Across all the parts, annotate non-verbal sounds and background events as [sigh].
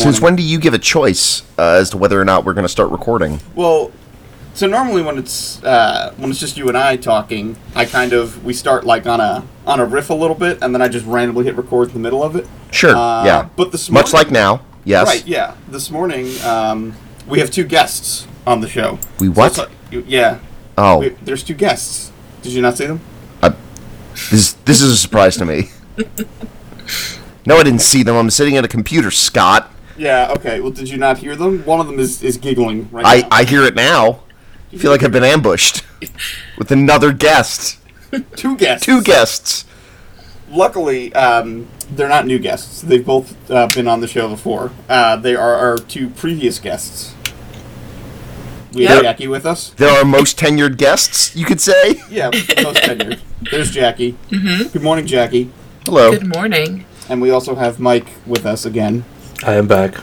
Since when do you give a choice uh, as to whether or not we're going to start recording? Well, so normally when it's uh, when it's just you and I talking, I kind of we start like on a on a riff a little bit, and then I just randomly hit record in the middle of it. Sure. Uh, yeah. But this Much like now. Yes. Right. Yeah. This morning, um, we have two guests on the show. We what? it's like- yeah. Oh, We- there's two guests. Did you not see them? this this is a surprise to me. [laughs] no, I didn't see them. I'm sitting at a computer, Scott. Yeah. Okay. Well, did you not hear them? One of them is, is giggling right I now. I hear it now. I feel like I've been ambushed with another guest. [laughs] two guests. Two guests. Luckily, um, they're not new guests. They've both uh, been on the show before. Uh, they are our two previous guests. We have Jackie with us. They're our most tenured guests, you could say. Yeah, most tenured. There's Jackie. Mm-hmm. Good morning, Jackie. Hello. Good morning. And we also have Mike with us again, I am back.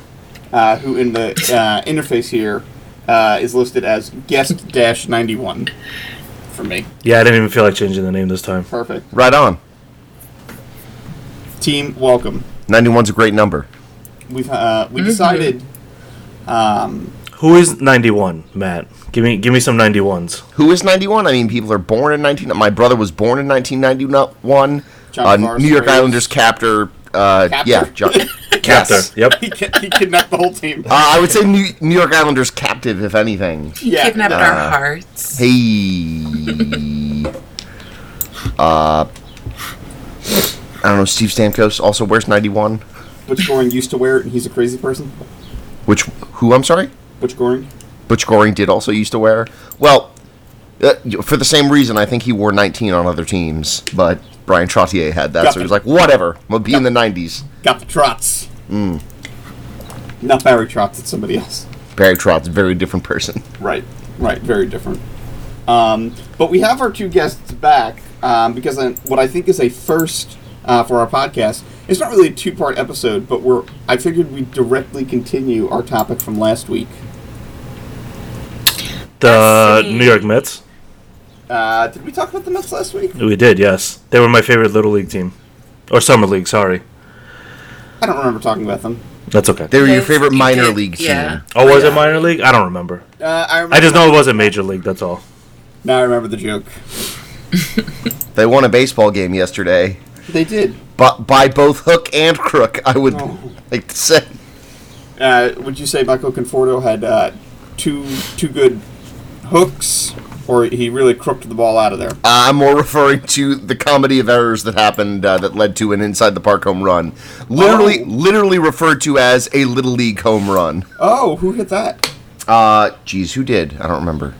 uh, who in the uh, interface here uh, is listed as guest dash ninety one. For me, Yeah, I didn't even feel like changing the name this time. perfect. Right on. Team, welcome. 91's a great number. We've uh, we decided. Um, Who is 91, Matt? Give me give me some 91s. Who is 91? I mean, people are born in 19. My brother was born in 1991. John Uh, Forrest New York Williams. Islanders captor. Uh, Captor? Yeah, John. Captor. Yes. Yep. he, ki- he kidnapped the whole team. Uh, I would say New, New York Islanders captive, if anything. yeah, Kidnapped no. our hearts. Hey. [laughs] uh, I don't know. Steve Stamkos also wears 91. Butch Goring used to wear it, and he's a crazy person. Which who? I'm sorry. Butch Goring. Butch Goring did also used to wear. Well, uh, for the same reason, I think he wore 19 on other teams, but Bryan Trottier had that, Got so he was like, whatever, we'll be in the 90s. Got the trots. Hmm. Not Barry Trotz, it's somebody else. Barry Trotz, very different person. Right, right, very different. Um, but we have our two guests back um, because I, what I think is a first uh, for our podcast. It's not really a two-part episode, but we're. I figured we'd directly continue our topic from last week. The New York Mets. Uh, did we talk about the Mets last week? We did, yes. They were my favorite little league team, or summer league. Sorry, I don't remember talking about them. that's okay. They were your favorite you minor did, league team. yeah. Oh, was Yeah. it minor league? I don't remember. Uh, I, remember I just know it wasn't major league. That's all. Now I remember the joke. [laughs] They won a baseball game yesterday, They did. but by both hook and crook, I would Oh. like to say. Uh, would you say Michael Conforto had uh, two two good hooks, or he really crooked the ball out of there? Uh, I'm more [laughs] referring to the comedy of errors that happened uh, that led to an inside the park home run. Literally, Oh. literally referred to as a little league home run. Oh, who hit that? Uh, geez, who did? I don't remember.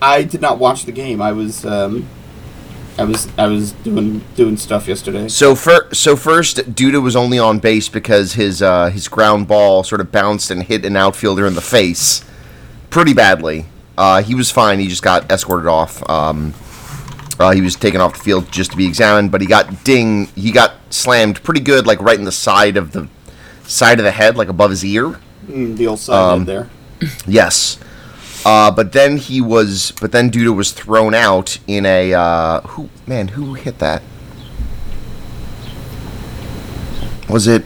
I did not watch the game. I was um, I was I was doing doing stuff yesterday. So fir- so first, Duda was only on base because his uh, his ground ball sort of bounced and hit an outfielder in the face, pretty badly. Uh, he was fine. He just got escorted off. Um, uh, he was taken off the field just to be examined, but he got ding. He got slammed pretty good, like right in the side of the side of the head, like above his ear. Mm, the old side Um, there. [clears throat] Yes. Uh, but then he was, but then Duda was thrown out in a uh, who man who hit that? Was it?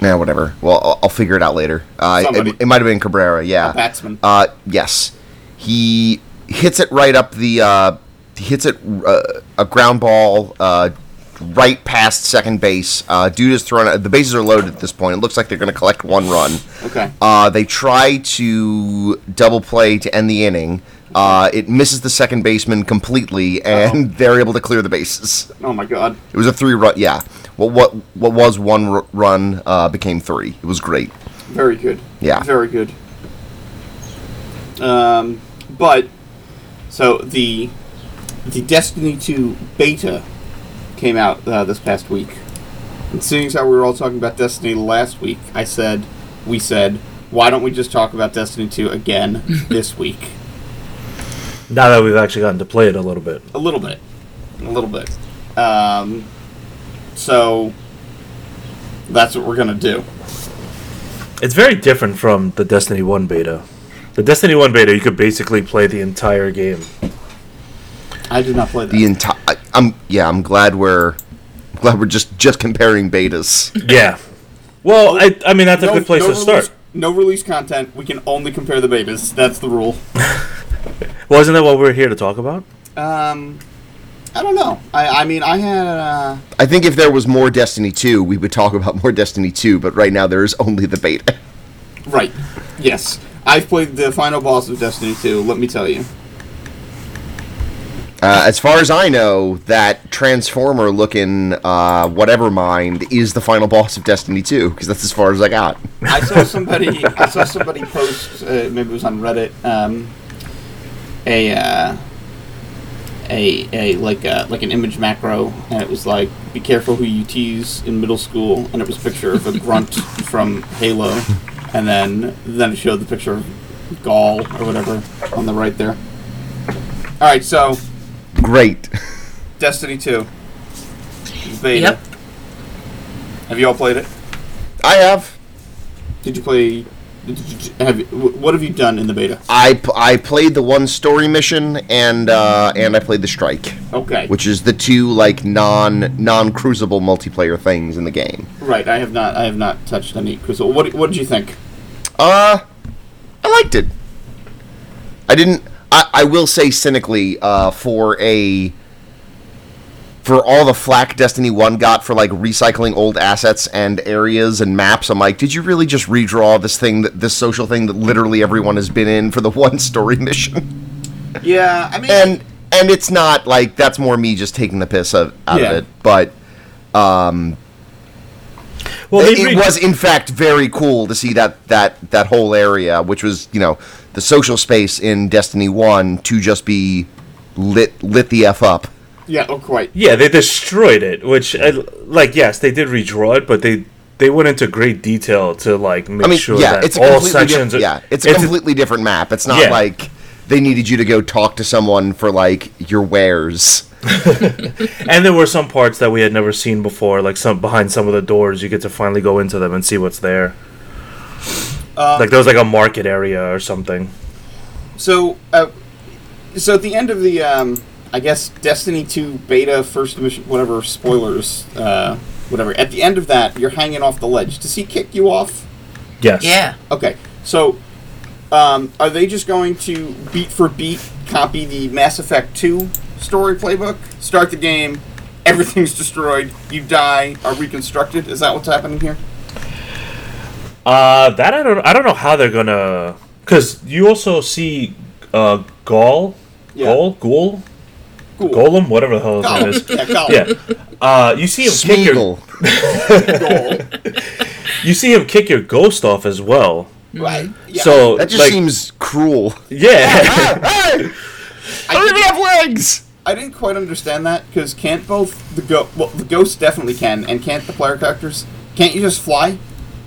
Nah, whatever. Well, I'll, I'll figure it out later. Uh, it, it might have been Cabrera. Yeah. A batsman. Uh, yes, he hits it right up the. Uh, he hits it uh, a ground ball uh, right past second base. Uh, Duda is thrown. The bases are loaded at this point. It looks like they're going to collect one run. Okay. Uh, they try to double play to end the inning. Uh, it misses the second baseman completely, and [laughs] they're able to clear the bases. Oh my god. It was a three run. Yeah, what what what was one r- run uh, became three. It was great. Very good. Yeah. Very good. Um, but so the the Destiny 2 beta came out uh, this past week. And seeing as how we were all talking about Destiny last week, I said, we said, why don't we just talk about Destiny 2 again [laughs] this week? Now that we've actually gotten to play it a little bit. A little bit. A little bit. Um, so that's what we're going to do. It's very different from the Destiny 1 beta. The Destiny 1 beta, you could basically play the entire game. I did not play that. The entire. I'm yeah. I'm glad we're glad we're just just comparing betas. Yeah. Well, I, I mean that's a good place to release, start. No release content. We can only compare the betas. That's the rule. [laughs] Wasn't that what we're here to talk about? Um, I don't know. I, I mean, I had. Uh, I think if there was more Destiny 2, we would talk about more Destiny 2, but right now there is only the beta. right. Yes. I've played the final boss of Destiny 2. Let me tell you. Uh, as far as I know, that Transformer looking uh, whatever mind is the final boss of Destiny 2, because that's as far as I got. I saw [laughs] somebody. I saw somebody post. Uh, maybe it was on Reddit. Um, a uh, a a like a like an image macro, and it was like, "Be careful who you tease in middle school," and it was a picture of a grunt from Halo, and then then it showed the picture of Ghaul or whatever on the right there. All right, so Great. Destiny Two. Beta. Yep. Have you all played it? I have. Did you play? Have you, what have you done in the beta? I, I played the one story mission and uh, and I played the strike, Okay. which is the two like non non crucible multiplayer things in the game. Right, I have not. I have not touched any Crucible. What What did you think? Uh, I liked it. I didn't. I, I will say cynically, uh, for a for all the flack Destiny One got for like recycling old assets and areas and maps, I'm like, did you really just redraw this thing, that this social thing that literally everyone has been in for the [laughs] one story mission? Yeah, I mean, and and it's not like that's more me just taking the piss of, out Yeah. of it, but um, Well, it, they it re- was in fact very cool to see that that that whole area, which was you know the social space in Destiny One, to just be lit lit the f up. Yeah, oh, quite. Yeah, they destroyed it. Which, uh, like, yes, they did redraw it, but they they went into great detail to like make I mean, sure yeah, that it's all completely sections. diff- are- yeah, it's a completely different map. It's not Yeah. like they needed you to go talk to someone for like your wares. [laughs] and there were some parts that we had never seen before, like some behind some of the doors. You get to finally go into them and see what's there. Um, like there was like a market area or something. So, uh, so at the end of the, um, I guess Destiny Two beta first mission, whatever spoilers, uh, whatever. At the end of that, you're hanging off the ledge. Does he kick you off? Yes. Yeah. Okay, so um, are they just going to beat for beat copy the Mass Effect 2 story playbook? Start the game, everything's destroyed, you die, are reconstructed? Is that what's happening here? Uh, that I don't. I don't know how they're gonna. Because you also see, uh, Ghaul, Yeah. Ghaul, Ghoul, Cool. Golem, whatever the hell his name is. Yeah, Gollum. Yeah. Uh, you see him kick your. [laughs] You see him kick your ghost off as well. Right. Mm-hmm. Yeah. So That just like, seems cruel. Yeah. [laughs] Ah, ah, hey, [laughs] I don't even have legs. I didn't quite understand that because can't both the go well the ghosts definitely can and can't the player characters can't you just fly?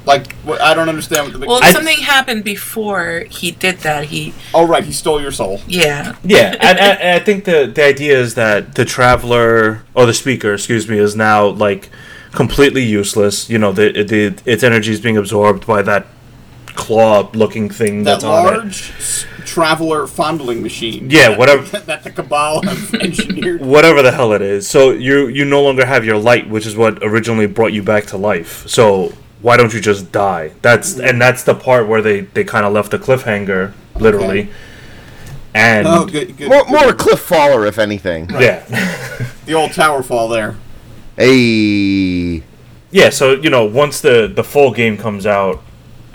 Like what, I don't understand what the big. Well, I- something happened before he did that. He, oh right, he stole your soul. yeah. Yeah, [laughs] and, and, and I think the the idea is that the traveler or the speaker, excuse me, is now like completely useless. You know, the, the its energy is being absorbed by that claw-looking thing That that's on it. large traveler fondling machine. Yeah, that, whatever- [laughs] That the cabal have [laughs] engineered. Whatever the hell it is, so you you no longer have your light, which is what originally brought you back to life. So why don't you just die? That's and that's the part where they they kind of left a cliffhanger, literally. Okay. And Oh, good, good. More, good. more a cliff faller, if anything. yeah. The old tower fall there. Hey, Yeah, so you know, once the the full game comes out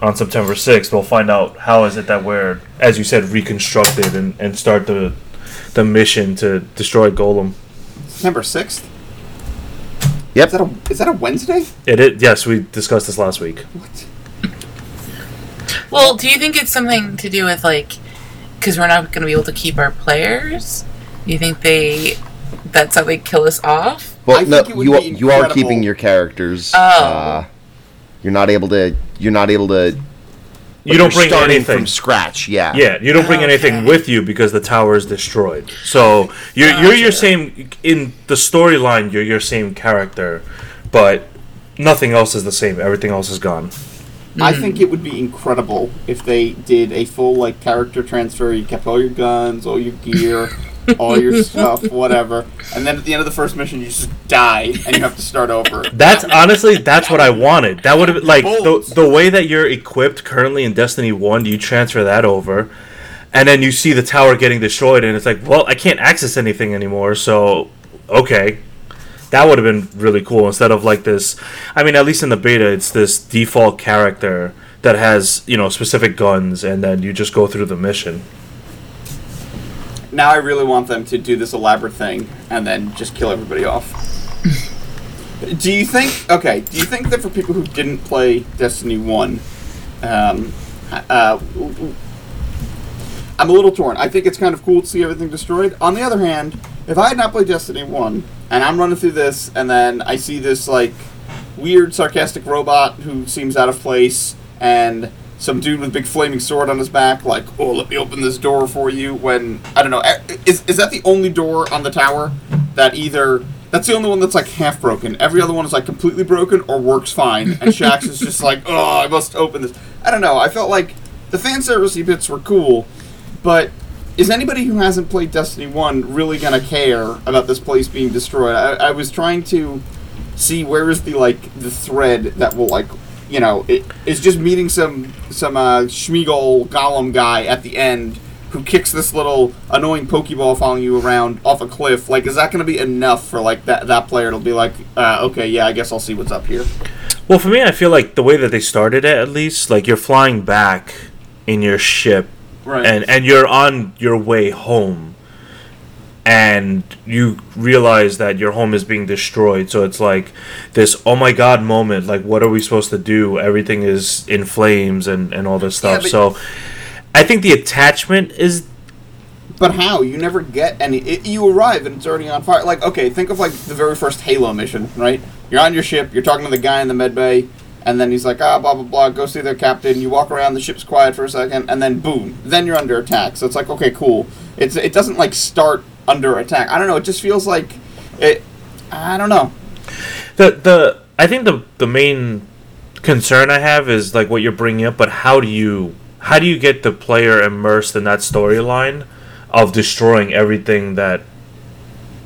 on September sixth, we'll find out how is it that we're, as you said, reconstructed and, and start the the mission to destroy Golem. September sixth. Yep. Is that a is that a Wednesday? It, it yes, we discussed this last week. What? Well, do you think it's something to do with like, because we're not going to be able to keep our players? You think they, that's how they kill us off? well, I no, think you are, you are keeping your characters. Oh. Uh, you're not able to. You're not able to. You don't bring anything. from scratch. Yeah. yeah, you don't bring oh, anything with you because the tower is destroyed. So you're you're your same in the storyline. You're your same character, but nothing else is the same. Everything else is gone. Mm-hmm. I think it would be incredible if they did a full like character transfer. You kept all your guns, all your gear, [laughs] [laughs] all your [laughs] stuff, whatever, and then at the end of the first mission, you just die and you have to start over. [laughs] That's honestly that's what I wanted. That would have like the, the way that you're equipped currently in Destiny One. Do you transfer that over, and then you see the tower getting destroyed, and it's like, well, I can't access anything anymore. So, okay, that would have been really cool instead of like this. I mean, at least in the beta, it's this default character that has you know specific guns, and then you just go through the mission. Now I really want them to do this elaborate thing and then just kill everybody off. do you think? Okay. Do you think that for people who didn't play Destiny One, um, uh, I'm a little torn. I think it's kind of cool to see everything destroyed. On the other hand, if I had not played Destiny One and I'm running through this and then I see this like weird sarcastic robot who seems out of place and some dude with big flaming sword on his back like oh let me open this door for you when i don't know eh, is, is that the only door on the tower that either that's the only one that's like half broken every other one is like completely broken or works fine and Shaxx is just like [laughs] oh i must open this i don't know i felt like the fan servicey bits were cool but is anybody who hasn't played Destiny 1 really to care about this place being destroyed? I, I was trying to see where is the like the thread that will like you know it is just meeting some some uh Sméagol golem guy at the end who kicks this little annoying pokeball following you around off a cliff. Like is that going to be enough for like that that player to be like uh, okay yeah I guess I'll see what's up here? Well, for me, I feel like the way that they started it, at least, like you're flying back in your ship right. and and you're on your way home and you realize that your home is being destroyed so it's like this oh my god moment like what are we supposed to do everything is in flames and and all this stuff but- so i think the attachment is But how? You never get any. It, you arrive and it's already on fire. Like, okay, think of like the very first Halo mission, right? You're on your ship. You're talking to the guy in the med bay, and then he's like, ah, blah blah blah. Go see their captain. You walk around. The ship's quiet for a second, and then boom, then you're under attack. So it's like, okay, cool. It's it doesn't like start under attack. I don't know. It just feels like it. I don't know. the the i think the the main concern i have is like what you're bringing up but how do you how do you get the player immersed in that storyline of destroying everything that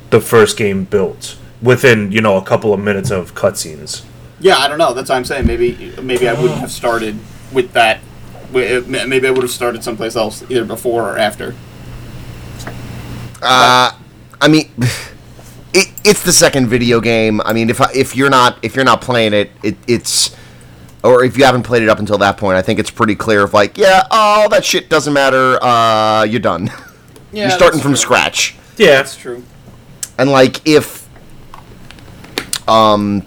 the first game built within you know a couple of minutes of cutscenes Yeah, I don't know. That's what I'm saying. Maybe maybe I wouldn't have started with that. Maybe I would have started someplace else, either before or after. Uh, I mean, [sighs] it, it's the second video game. I mean, if I, if you're not if you're not playing it, it it's or if you haven't played it up until that point, I think it's pretty clear. Of like, yeah, all that shit doesn't matter. Uh, you're done. [laughs] Yeah, you're starting from true. scratch. yeah That's true. And like, if um.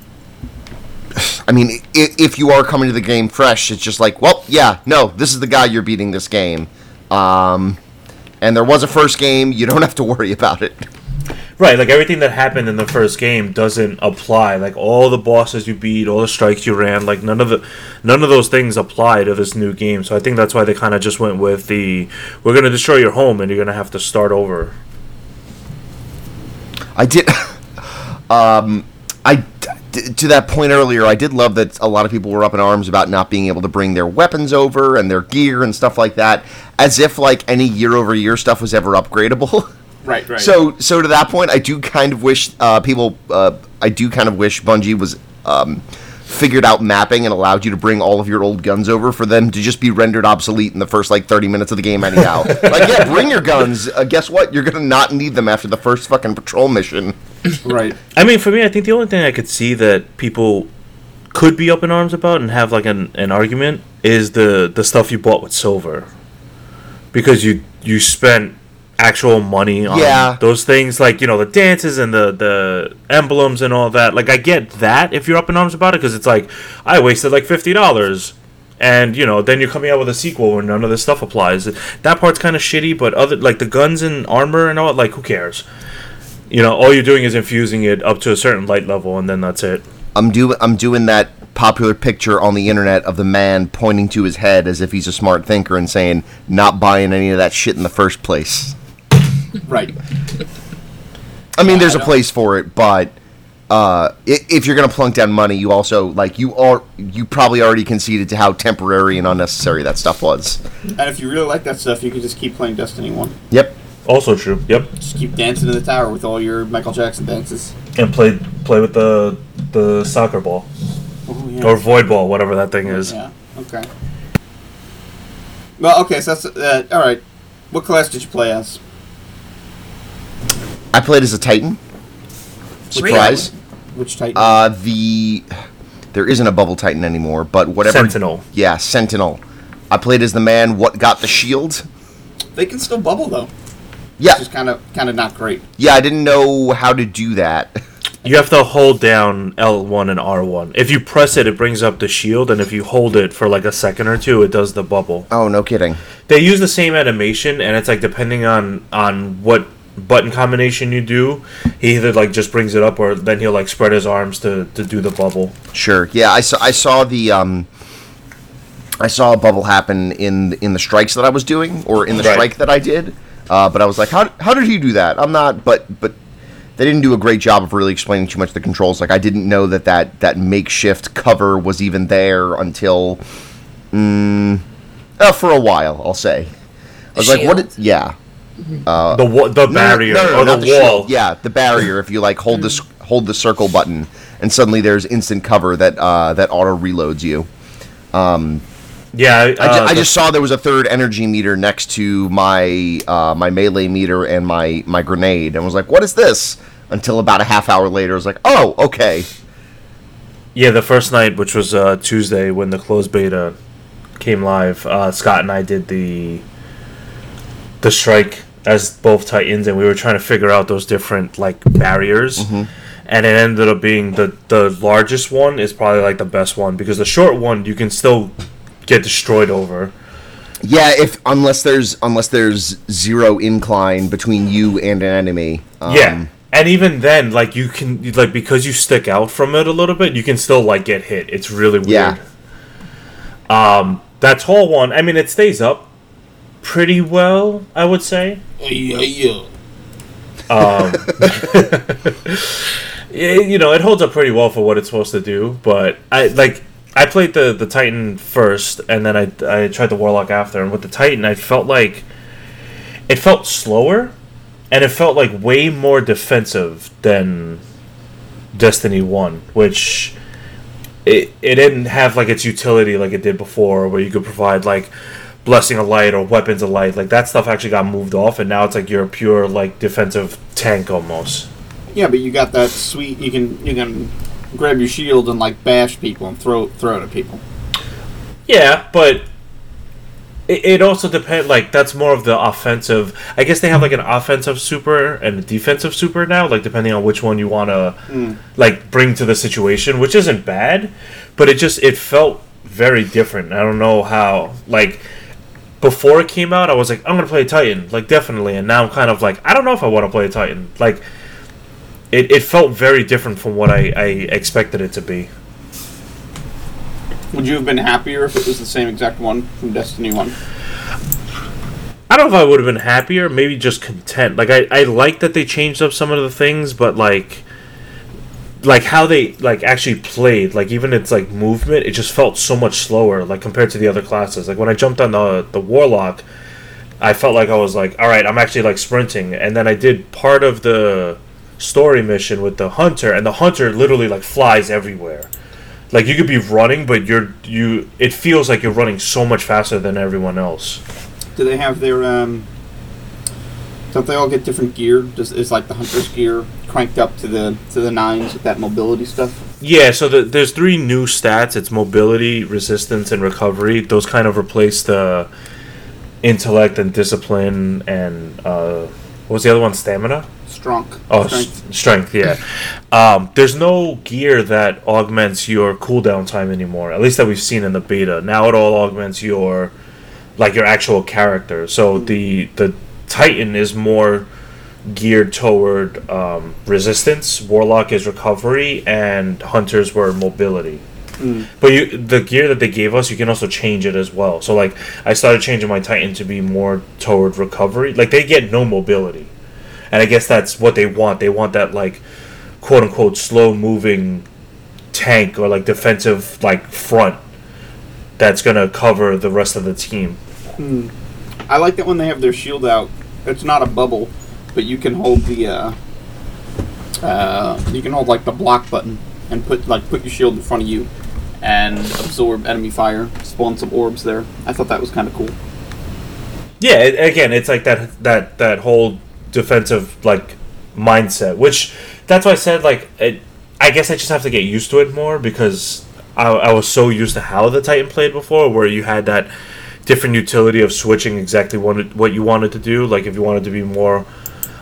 [sighs] I mean, if, if you are coming to the game fresh, it's just like, well, yeah, no, this is the guy you're beating this game. Um, and there was a first game, you don't [laughs] have to worry about it. right like everything that happened in the first game doesn't apply like all the bosses you beat all the strikes you ran like none of the none of those things apply to this new game so i think that's why they kind of just went with the we're going to destroy your home and you're going to have to start over I did. [laughs] um, d- to that point earlier, I did love that a lot of people were up in arms about not being able to bring their weapons over and their gear and stuff like that, as if like any year over year stuff was ever upgradable. [laughs] Right, right. So, so to that point, I do kind of wish uh, people. Uh, I do kind of wish Bungie was um, figured out mapping and allowed you to bring all of your old guns over for them to just be rendered obsolete in the first like thirty minutes of the game. Anyhow, [laughs] like yeah, bring your guns. Uh, guess what? You're gonna not need them after the first fucking patrol mission. [laughs] right. I mean, for me, I think the only thing I could see that people could be up in arms about and have like an, an argument is the the stuff you bought with silver, because you you spent actual money on Yeah. those things like you know the dances and the the emblems and all that. Like I get that if you're up in arms about it because it's like I wasted like fifty dollars. And you know, then you're coming out with a sequel where none of this stuff applies. That part's kind of shitty, but other like the guns and armor and all, like who cares? You know, all you're doing is infusing it up to a certain light level, and then that's it. I'm doing I'm doing that popular picture on the internet of the man pointing to his head as if he's a smart thinker and saying, "Not buying any of that shit in the first place." [laughs] Right. I mean, there's I a place for it, but uh, if you're gonna plunk down money, you also like you are you probably already conceded to how temporary and unnecessary that stuff was. And if you really like that stuff, you can just keep playing Destiny 1. Yep. Also true. Yep. Just keep dancing in the tower with all your Michael Jackson dances. And play play with the the soccer ball Oh, yeah. or void ball, whatever that thing is. Yeah. Okay. Well, okay. So that's uh, all right. What class did you play as? I played as a Titan. Surprise. Which Titan? Uh, the there isn't a bubble Titan anymore, but whatever. Sentinel. Yeah, Sentinel. I played as the man. What got the shield? they can still bubble though. Yeah, Just kind of, kind of not great. yeah. I didn't know how to do that. [laughs] You have to hold down L1 and R1. If you press it, it brings up the shield, and if you hold it for like a second or two, it does the bubble. Oh, no kidding. They use the same animation, and it's like depending on on what button combination you do, he either like just brings it up, or then he'll like spread his arms to to do the bubble. Sure. Yeah, I saw. I saw the. Um, I saw a bubble happen in in the strikes that I was doing, or in the Right. strike that I did. Uh, but I was like, how how did he do that? I'm not. But but they didn't do a great job of really explaining too much of the controls. Like I didn't know that that that makeshift cover was even there until. Mm, uh, for a while, I'll say. I was like, what? Did, yeah. The wa- the barrier no, no, no, or the, shield. wall. Yeah, the barrier. If you like hold this hold the circle button, and suddenly there's instant cover that uh, that auto reloads you. Yeah, I, ju- uh, I just saw there was a third energy meter next to my uh, my melee meter and my my grenade, and was like, "What is this?" Until about a half hour later, I was like, "Oh, okay." Yeah, the first night, which was uh, Tuesday when the closed beta came live, uh, Scott and I did the the strike as both Titans, and we were trying to figure out those different like barriers. And it ended up being the the largest one is probably like the best one because the short one you can still get destroyed over. Yeah, if unless there's unless there's zero incline between you and an enemy. Um, yeah. And even then, like you can like because you stick out from it a little bit, you can still like get hit. It's really weird. Yeah. Um, that tall one, I mean, it stays up pretty well, I would say. Yeah, yeah. Yeah, you know, it holds up pretty well for what it's supposed to do. But I like I played the the Titan first, and then I I tried the Warlock after. And with the Titan, I felt like it felt slower, and it felt like way more defensive than Destiny One, which it it didn't have like its utility like it did before, where you could provide like blessing of light or weapons of light. Like that stuff actually got moved off, and now it's like you're a pure like defensive tank almost. Yeah, but you got that sweet. You can you can grab your shield and like bash people and throw throw it at people. Yeah, but it, it also depends. Like that's more of the offensive. I guess they have like an offensive super and a defensive super now. Like depending on which one you want to hmm. like bring to the situation, which isn't bad, but it just it felt very different. I don't know how like. Before it came out, I was like, I'm gonna play a Titan, like definitely, and now I'm kind of like, I don't know if I want to play a Titan. Like, it, it felt very different from what I, I expected it to be. Would you have been happier if it was the same exact one from Destiny One? I don't know if I would have been happier, maybe just content. Like I, I like that they changed up some of the things, but like like how they like actually played, like even its like movement, it just felt so much slower, like compared to the other classes. Like when I jumped on the the warlock, I felt like I was like, all right, I'm actually like sprinting, and then I did part of the story mission with the hunter, and the hunter literally like flies everywhere. Like you could be running, but you're you. It feels like you're running so much faster than everyone else. Do they have their um? Don't they all get different gear? Does is like the hunter's gear cranked up to the to the nines with that mobility stuff? Yeah, so the, there's three new stats. It's mobility, resistance, and recovery. Those kind of replace the intellect and discipline and uh, what was the other one? Stamina. Strong. Oh, strength. strength. strength. Yeah. [laughs] Um, there's no gear that augments your cooldown time anymore. At least that we've seen in the beta. Now it all augments your like your actual character. So the the Titan is more geared toward um, resistance. Warlock is recovery, and hunters were mobility. But you, the gear that they gave us, you can also change it as well. So like, I started changing my Titan to be more toward recovery. Like they get no mobility, and I guess that's what they want. They want that like, quote unquote, slow moving tank or like defensive like front that's gonna cover the rest of the team. I like that when they have their shield out it's not a bubble, but you can hold the uh, uh, you can hold like the block button and put like put your shield in front of you and absorb enemy fire, spawn some orbs there. I thought that was kind of cool. Yeah, it, again, it's like that that that whole defensive like mindset, which that's why I said like it, I guess I just have to get used to it more because I, I was so used to how the Titan played before, where you had that different utility of switching exactly what what you wanted to do. Like if you wanted to be more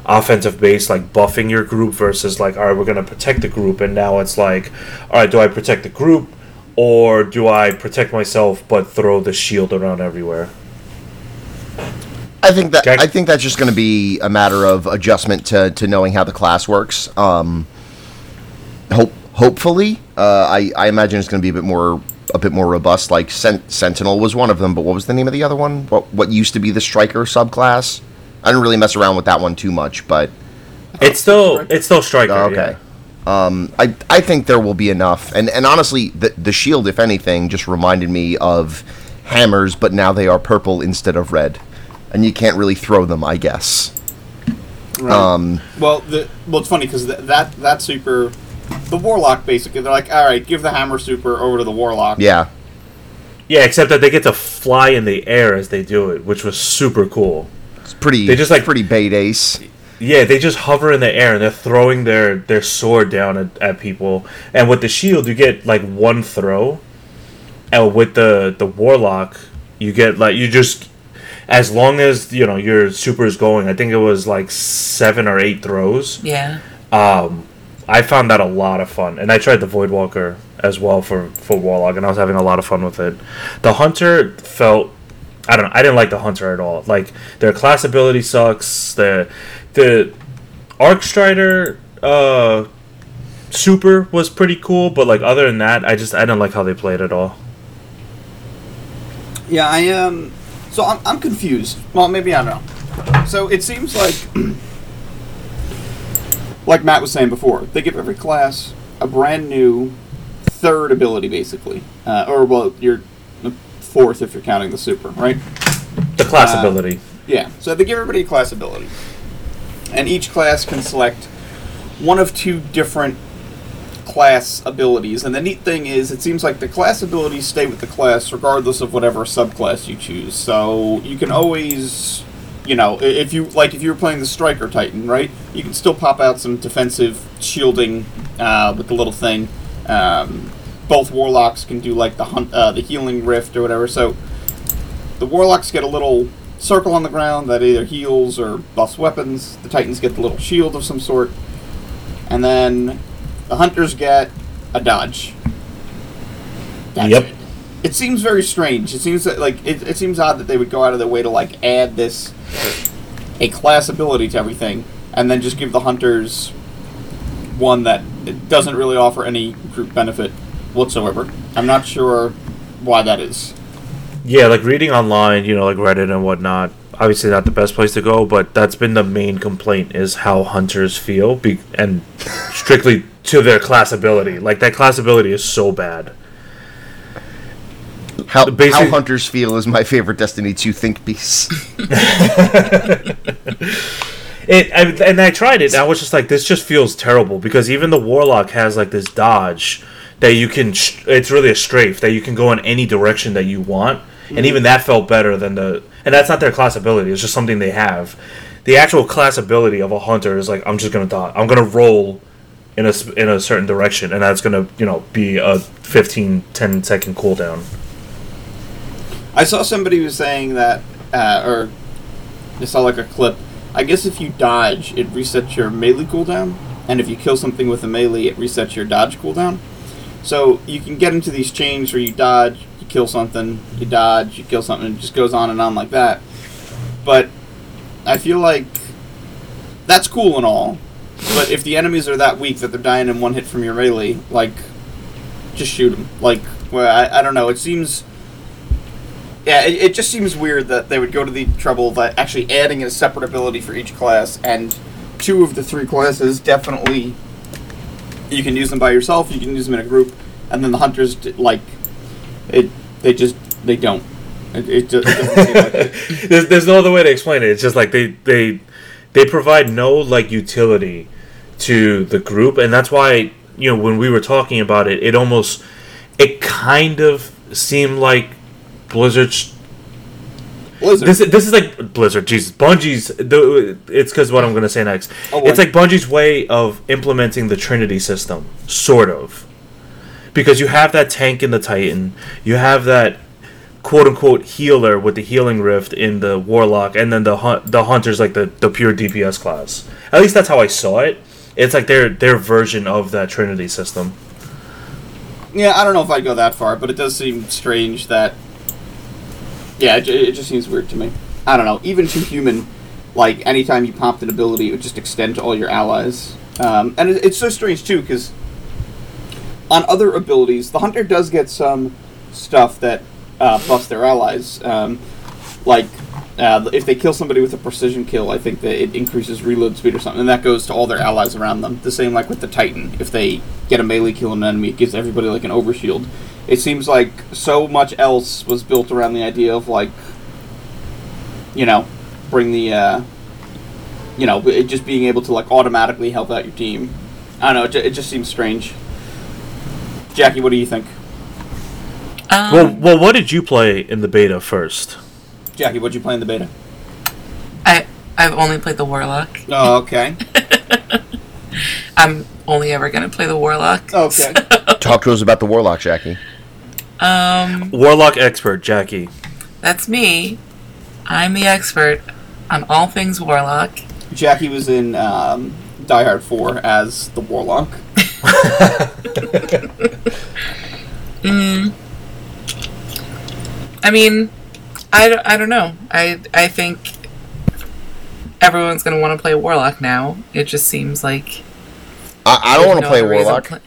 offensive based, like buffing your group versus like, all right, we're gonna protect the group, and now it's like, all right, do I protect the group or do I protect myself but throw the shield around everywhere? I think that. I think that's just going to be a matter of adjustment to, to knowing how the class works. Um, hope hopefully, uh, I I imagine it's going to be a bit more a bit more robust. Like Sent- Sentinel was one of them, but what was the name of the other one? What what used to be the Striker subclass? I didn't really mess around with that one too much, but It's still it's still striker. Oh, okay. yeah. Um, I I think there will be enough, and and honestly, the the shield, if anything, just reminded me of hammers, but now they are purple instead of red, and you can't really throw them, I guess. Right. Um, Well, the well, it's funny because th- that that super, the warlock basically, they're like, all right, give the hammer super over to the warlock. yeah, Yeah, except that they get to fly in the air as they do it, which was super cool. it's pretty. They just, like- pretty bait ace. Yeah, they just hover in the air and they're throwing their, their sword down at, at people. And with the shield, you get like one throw. And with the the warlock, you get like you just as long as you know your super is going. I think it was like seven or eight throws. Yeah. Um, I found that a lot of fun, and I tried the Voidwalker as well for for Warlock, and I was having a lot of fun with it. The Hunter felt, I don't know, I didn't like the Hunter at all. Like their class ability sucks. The the Arc Strider uh, super was pretty cool, but like other than that, I just I didn't like how they played at all. Yeah, I Um, so I'm I'm confused. Well, maybe I don't know. So it seems like, [clears throat] like Matt was saying before, they give every class a brand new third ability, basically, uh, or well, your fourth if you're counting the super, right? The class Uh, ability. Yeah, so they give everybody a class ability. And each class can select one of two different class abilities. And the neat thing is, it seems like the class abilities stay with the class regardless of whatever subclass you choose. So you can always, you know, if you like, if you were playing the Striker Titan, right? You can still pop out some defensive shielding uh, with the little thing. Um, both warlocks can do like the hunt, uh, the healing rift or whatever. So the warlocks get a little circle on the ground that either heals or buffs weapons. The titans get the little shield of some sort, and then the hunters get a dodge. That's Yep. it. It seems very strange. It seems that, like it, it seems odd that they would go out of their way to like add this a class ability to everything, and then just give the hunters one that doesn't really offer any group benefit whatsoever. I'm not sure why that is. Yeah, like reading online, you know, like Reddit and whatnot. Obviously, not the best place to go, but that's been the main complaint is how hunters feel, be- and strictly to their class ability. Like that class ability is so bad. How, Basic- how hunters feel is my favorite Destiny 2 think piece. [laughs] It I, and I tried it. And I was just like, this just feels terrible because even the warlock has like this dodge that you can. It's really a strafe that you can go in any direction that you want, and mm-hmm. even that felt better than the. And that's not their class ability. It's just something they have. The actual class ability of a hunter is like, I'm just gonna dodge. I'm gonna roll in a s- in a certain direction, and that's gonna you know be a 15, 10 second cooldown. I saw somebody was saying that, uh, or I saw like a clip. I guess if you dodge, it resets your melee cooldown, and if you kill something with a melee, it resets your dodge cooldown. So you can get into these chains where you dodge, you kill something, you dodge, you kill something, it just goes on and on like that. But I feel like that's cool and all, but if the enemies are that weak that they're dying in one hit from your melee, like, just shoot them. Like, well, I, I don't know. It seems yeah, it, it just seems weird that they would go to the trouble of actually adding a separate ability for each class, and two of the three classes definitely you can use them by yourself, you can use them in a group, and then the hunters like it. They just they don't. It, it just like [laughs] there's, there's no other way to explain it. It's just like they they they provide no like utility to the group, and that's why you know when we were talking about it, it almost it kind of seemed like Blizzard's. Blizzard. This is- this is like Blizzard, Jesus, Bungie's. the- It's because what I'm going to say next. Oh, it's like Bungie's way of implementing the Trinity system, sort of, because you have that tank in the Titan, you have that quote unquote healer with the healing rift in the warlock and then the hun- the hunters like the, the pure DPS class. At least that's how I saw it. It's like their their version of that Trinity system. Yeah, I don't know if I'd go that far, but it does seem strange that. Yeah, it, it just seems weird to me. I don't know. Even to human, like anytime you popped an ability, it would just extend to all your allies. Um, and it, it's so strange too, because on other abilities, the hunter does get some stuff that uh, buffs their allies. Um, like uh, if they kill somebody with a precision kill, I think that it increases reload speed or something, and that goes to all their allies around them. The same like with the Titan. If they get a melee kill on an enemy, it gives everybody like an overshield. It seems like so much else was built around the idea of like, you know, bring the, uh, you know, it just being able to like automatically help out your team. I don't know. It, ju- it just seems strange. Jackie, what do you think? Um, Well, well, what did you play in the beta first? Jackie, what'd you play in the beta? I I've only played the warlock. Oh, okay. [laughs] I'm only ever gonna play the warlock. Okay. Talk to us about the Warlock, Jackie. Um, Warlock expert Jackie. that's me. I'm the expert on all things warlock. Jackie was in um, Die Hard 4 as the Warlock. Mm. I mean, I, don't- I don't know. I I think everyone's gonna want to play warlock now. It just seems like I, I don't want to play Warlock.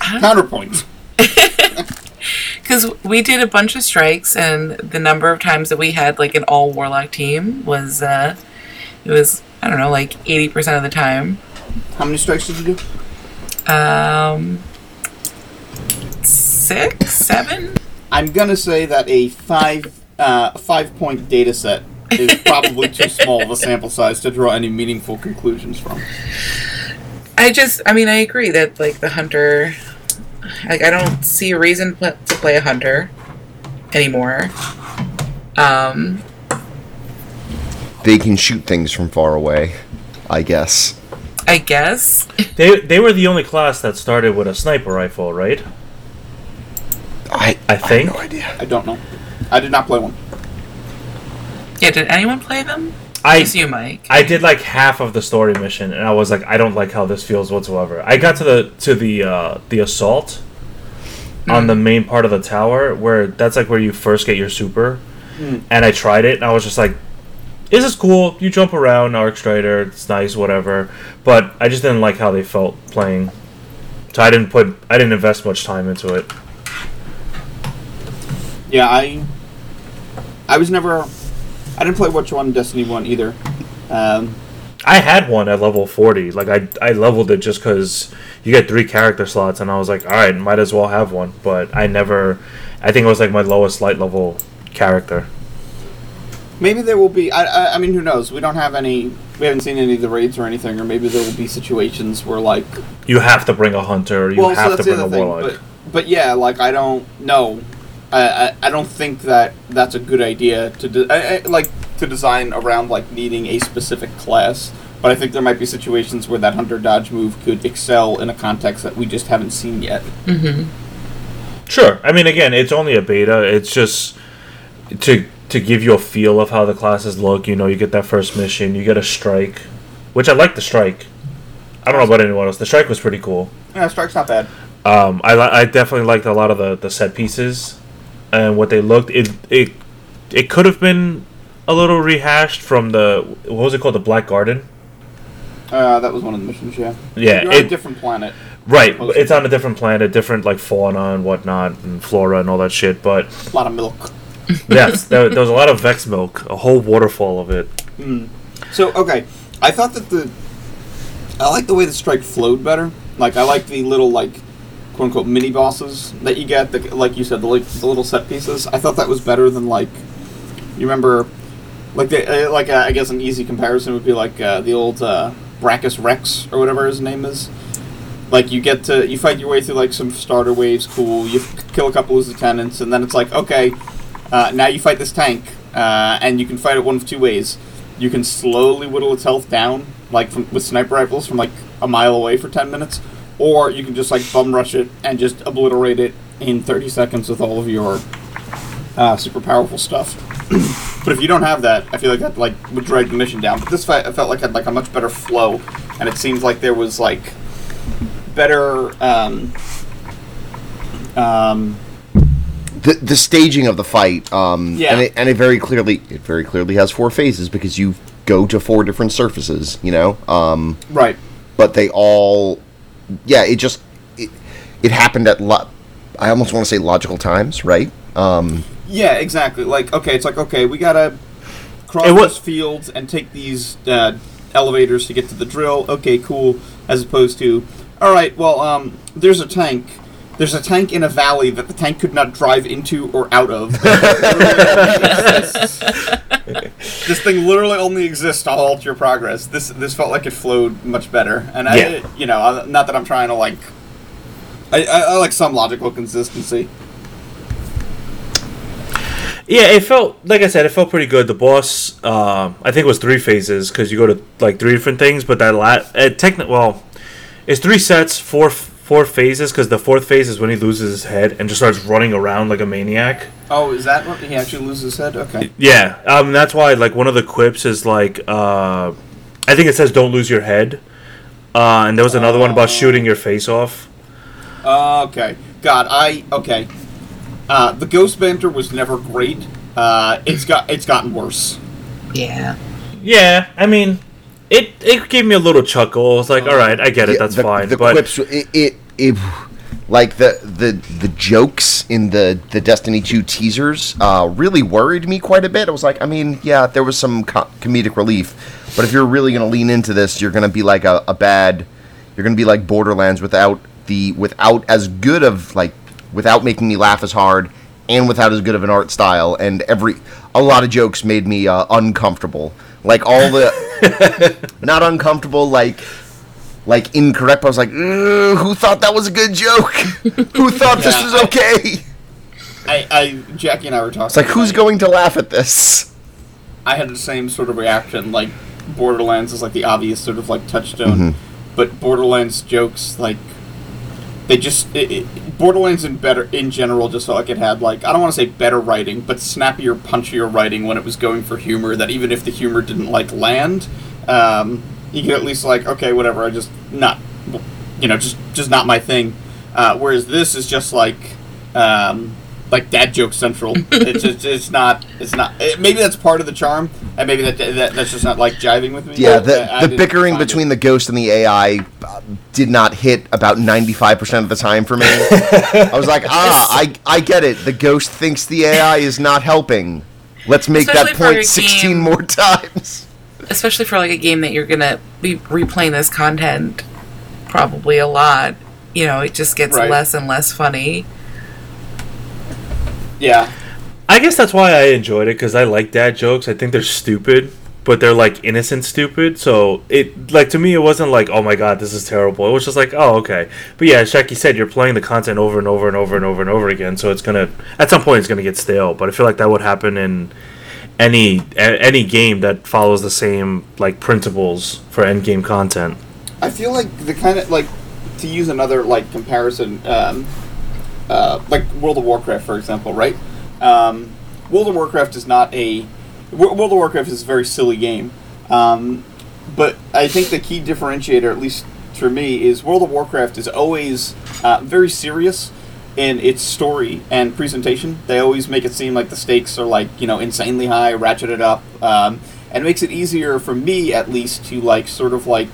Counterpoint. [laughs] Because we did a bunch of strikes, and the number of times that we had like an all warlock team was uh, it was I don't know like eighty percent of the time. How many strikes did you do? Um, six, seven. I'm gonna say that a five uh, five point data set is [laughs] probably too small of a sample size to draw any meaningful conclusions from. I just, I mean, I agree that like the hunter, like I don't see a reason to play a hunter anymore. Um, They can shoot things from far away, I guess. I guess. [laughs] They they were the only class that started with a sniper rifle, right? I I think. have no idea. I don't know. I did not play one. Yeah, did anyone play them? I Just you, Mike. I did like half of the story mission, and I was like, I don't like how this feels whatsoever. I got to the to the uh, the assault on the main part of the tower, where that's like where you first get your super, Mm. and I tried it, and I was just like, Is this is cool. You jump around, Arc Strider, it's nice, whatever. But I just didn't like how they felt playing, so I didn't put I didn't invest much time into it. Yeah, I I was never I didn't play Which One Destiny One either. Um, I had one at level 40. Like, I, I leveled it just because you get three character slots, and I was like, alright, might as well have one. But I never. I think it was like my lowest light level character. maybe there will be. I, I I mean, who knows? We don't have any. We haven't seen any of the raids or anything, or maybe there will be situations where like You have to bring a hunter, or you well, so have to bring a thing. warlock. But, but yeah, like I don't know. I, I, I don't think that that's a good idea to de- I, I, like to design around like needing a specific class. But I think there might be situations where that hunter dodge move could excel in a context that we just haven't seen yet. Mm-hmm. Sure. I mean, again, it's only a beta. It's just to to give you a feel of how the classes look. You know, you get that first mission, you get a strike, which I like the strike. I don't know about anyone else. The strike was pretty cool. Yeah, strike's not bad. Um, I I definitely liked a lot of the, the set pieces and what they looked. It it it could have been a little rehashed from the what was it called the Black Garden. Uh, that was one of the missions. Yeah. Yeah, You're on a it- different planet. Right, it's on a different planet, different like fauna and whatnot, and flora and all that shit. But A lot of milk. [laughs] yes, [laughs] there, there was a lot of Vex milk, a whole waterfall of it. Mm. So okay, I thought that the I like the way the strike flowed better. Like I like the little like quote unquote mini bosses that you get, the, like you said, the, like, the little set pieces. I thought that was better than like you remember, like the, uh, like uh, I guess an easy comparison would be like uh, the old uh, Brachus Rex or whatever his name is. Like you get to you fight your way through like some starter waves, cool. You kill a couple of lieutenants, and then it's like okay, uh, now you fight this tank, uh, and you can fight it one of two ways. You can slowly whittle its health down, like from, with sniper rifles from like a mile away for ten minutes, or you can just like bum rush it and just obliterate it in thirty seconds with all of your uh, super powerful stuff. [clears throat] but if you don't have that, I feel like that like would drag the mission down. But this fight, I felt like had like a much better flow, and it seems like there was like better. Um, um, the the staging of the fight, um, Yeah. and it, and it very clearly it very clearly has four phases because you go to four different surfaces, you know, um, right. but they all, yeah, it just it, it happened at lo- I almost want to say logical times, right? Um, Yeah, exactly. Like, okay, it's like, okay, we gotta cross It was- these fields and take these uh, elevators to get to the drill. Okay, cool. As opposed to, all right, well, um, there's a tank. There's a tank in a valley that the tank could not drive into or out of. [laughs] this thing literally only exists to halt your progress. This this felt like it flowed much better, and Yeah. I, you know, uh, not that I'm trying to like. I, I, I like some logical consistency. Yeah, it felt like I said, it felt pretty good. The boss, um, I think, it was three phases because you go to like three different things. But that la- uh, techni- well, it's three sets, four four phases because the fourth phase is when he loses his head and just starts running around like a maniac. Oh, is that what he actually loses his head? Okay. Yeah, um, that's why like one of the quips is like, uh, I think it says "Don't lose your head," uh, and there was another one about shooting your face off. Uh, okay. God, I okay. Uh, the ghost banter was never great. Uh, it's got it's gotten worse. Yeah. Yeah, I mean, it it gave me a little chuckle. I was like, all right, I get it, yeah, that's the, fine. The but quips, it, it, it, like the the the jokes in the the Destiny two teasers, uh, really worried me quite a bit. I was like, I mean, yeah, there was some co- comedic relief, but if you're really going to lean into this, you're going to be like a, a bad, you're going to be like Borderlands without the without as good of like without making me laugh as hard and without as good of an art style and every a lot of jokes made me uh, uncomfortable like all the [laughs] not uncomfortable like like incorrect. I was like, who thought that was a good joke? [laughs] who thought this Yeah, was okay? I, I Jackie and I were talking. It's like, who's going to laugh at this? I had the same sort of reaction. Like Borderlands is like the obvious sort of like touchstone, mm-hmm. but Borderlands jokes like they just it, it, Borderlands in better in general just felt like it had like I don't want to say better writing, but snappier, punchier writing when it was going for humor. That even if the humor didn't like land, um, you could at least like okay, whatever. I just not you know just just not my thing. Uh, whereas this is just like. Um, like dad joke central. it's [laughs] just, it's not it's not it, maybe that's part of the charm, and maybe that, that that's just not like jiving with me. Yeah, the, I the bickering find it. between the ghost and the AI uh, did not hit about 95% of the time for me. I was like, [laughs] ah, I, I get it. The ghost thinks the AI is not helping. Let's make that Especially for a point 16 game- more [laughs] times. Especially for like a game that you're gonna be replaying this content probably a lot. You know, it just gets Right. less and less funny. yeah. I guess that's why I enjoyed it because I like dad jokes. I think they're stupid, but they're like innocent stupid. So it like to me, it wasn't like oh my god, this is terrible. It was just like oh okay. But yeah, as Shaki said, you're playing the content over and over and over and over and over again. So it's gonna at some point it's gonna get stale. But I feel like that would happen in any a- any game that follows the same like principles for end game content. I feel like the kind of like to use another like comparison, um, uh, like World of Warcraft, for example, right? Um, World of Warcraft is not a World of Warcraft is a very silly game, um, but I think the key differentiator, at least for me, is World of Warcraft is always uh, very serious in its story and presentation. They always make it seem like the stakes are like you know insanely high, ratcheted up, um, and makes it easier for me at least to like sort of like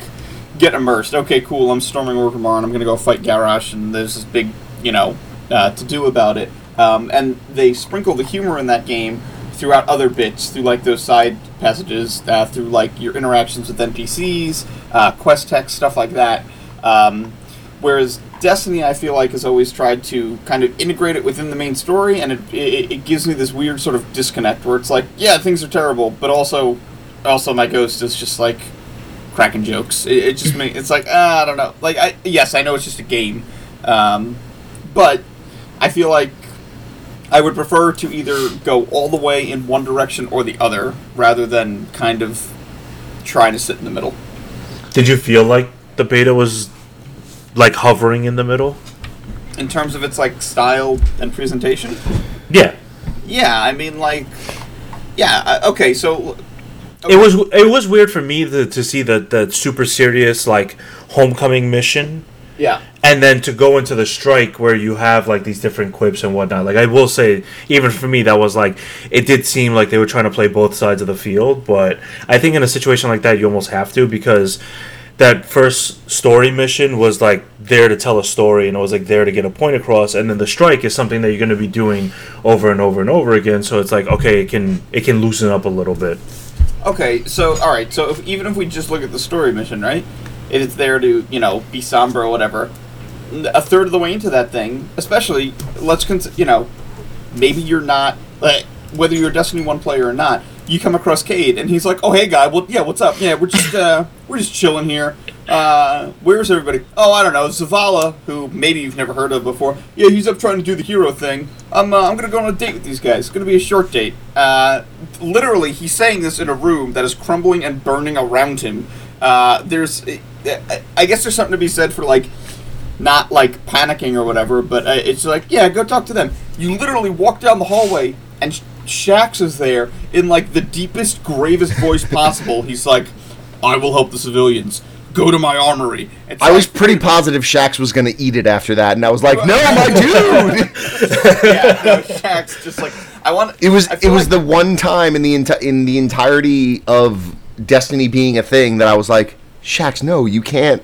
get immersed. Okay, cool. I'm storming Orgrimmar and I'm gonna go fight Garrosh, and there's this big you know uh, to do about it. Um, and they sprinkle the humor in that game throughout other bits, through like those side passages, uh, through like your interactions with NPCs, uh, quest text, stuff like that. Um, whereas Destiny, I feel like, has always tried to kind of integrate it within the main story, and it, it, it gives me this weird sort of disconnect where it's like, yeah, things are terrible, but also, also my ghost is just like cracking jokes. It, it just makes it's like uh, I don't know. Like, I yes, I know it's just a game, um, but I feel like I would prefer to either go all the way in one direction or the other, rather than kind of trying to sit in the middle. Did you feel like the beta was like hovering in the middle? In terms of its like style and presentation, Yeah. yeah, I mean like, yeah, okay, so It was it was weird for me to, to see the the super serious like homecoming mission yeah, and then to go into the strike where you have like these different quips and whatnot like i will say even for me that was like it did seem like they were trying to play both sides of the field but i think in a situation like that you almost have to because that first story mission was like there to tell a story and it was like there to get a point across and then the strike is something that you're going to be doing over and over and over again so it's like okay it can it can loosen up a little bit Okay, so all right, so if, even if we just look at the story mission, right? It is there to you know be somber or whatever. A third of the way into that thing, especially, let's cons- you know, maybe you're not like whether you're a Destiny One player or not. You come across Cayde, and he's like, "Oh, hey, guy. Well, yeah, what's up? Yeah, we're just uh, we're just chilling here. Uh, where's everybody? Oh, I don't know. Zavala, who maybe you've never heard of before. Yeah, he's up trying to do the hero thing. I'm uh, I'm gonna go on a date with these guys. It's gonna be a short date. Uh, literally, he's saying this in a room that is crumbling and burning around him. Uh, there's, I guess there's something to be said for like not like panicking or whatever, but uh, it's like, yeah, go talk to them. You literally walk down the hallway and Sh- Shaxx is there in like the deepest, gravest voice possible. He's like, I will help the civilians. Go to my armory. It's I was pretty positive Shaxx was going to eat it after that, and I was like, "No, my [laughs] dude!" yeah, no, Shaxx just like I want. It was it was like- the one time in the enti- in the entirety of Destiny being a thing that I was like, "Shaxx, no, you can't.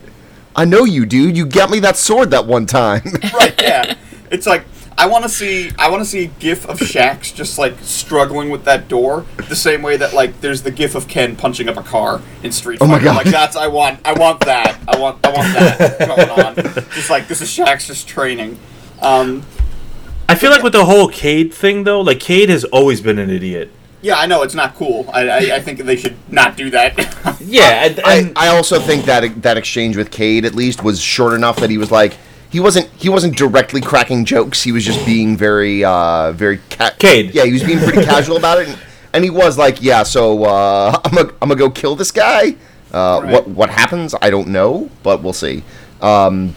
I know you, dude. You got me that sword that one time." [laughs] right. Yeah, it's like I want to see I want to see a gif of Shaxx just like struggling with that door, the same way that like there's the gif of Ken punching up a car in Street Fighter. Oh my God. Like that's I want I want that I want I want that [laughs] going on. Just like this is Shaxx just training. Um, i feel like with the whole cayde thing though like cayde has always been an idiot yeah, I know it's not cool. I, I, I think they should not do that. [laughs] yeah and, I, I also think that that exchange with Cayde at least was short enough that he was like he wasn't he wasn't directly cracking jokes. He was just being very uh very ca- Cayde. Yeah, he was being pretty casual about it, and, and he was like, yeah, so uh, [laughs] I'm gonna I'm gonna go kill this guy. Uh, Right. What what happens? I don't know, but we'll see. Um,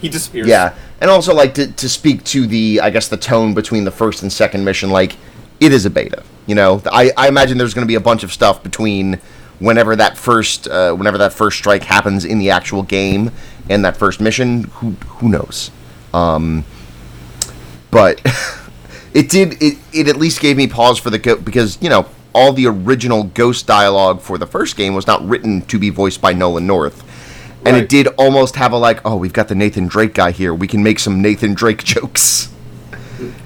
he disappears. yeah, and also like to to speak to the I guess the tone between the first and second mission, like it is a beta. You know, I, I imagine there's going to be a bunch of stuff between whenever that first uh, whenever that first strike happens in the actual game and that first mission. Who who knows? Um, but [laughs] it did it, it at least gave me pause for the go- because you know all the original ghost dialogue for the first game was not written to be voiced by Nolan North. And Right. it did almost have a like, oh, we've got the Nathan Drake guy here. We can make some Nathan Drake [laughs] jokes.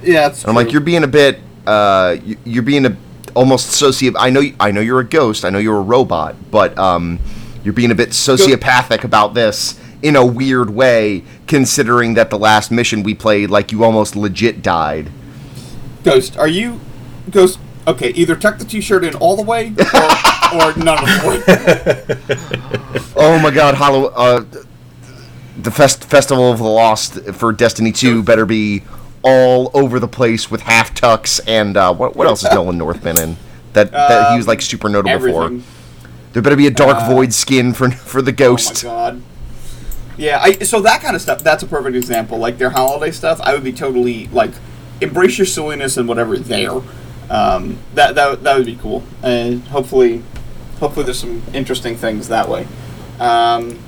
yeah. It's I'm like, you're being a bit, uh, you- you're being a almost soci. I know, I know you're a ghost. I know you're a robot, but um, you're being a bit sociopathic about this in a weird way, considering that the last mission we played, like you almost legit died. Ghost, are you Ghost? Okay, either tuck the t-shirt in all the way or, [laughs] or none of the way. [laughs] Oh my God, Hollow, uh, the fest Festival of the Lost for Destiny Two better be all over the place with half tucks and uh, what what else has Nolan North been in? That, that he was like super notable Everything. for. There better be a dark Uh, void skin for for the Oh my ghost. god. Yeah, I, so that kind of stuff. That's a perfect example. Like their holiday stuff, I would be totally like embrace your silliness and whatever there. Um, that that that would be cool, and hopefully, hopefully there's some interesting things that way. Um,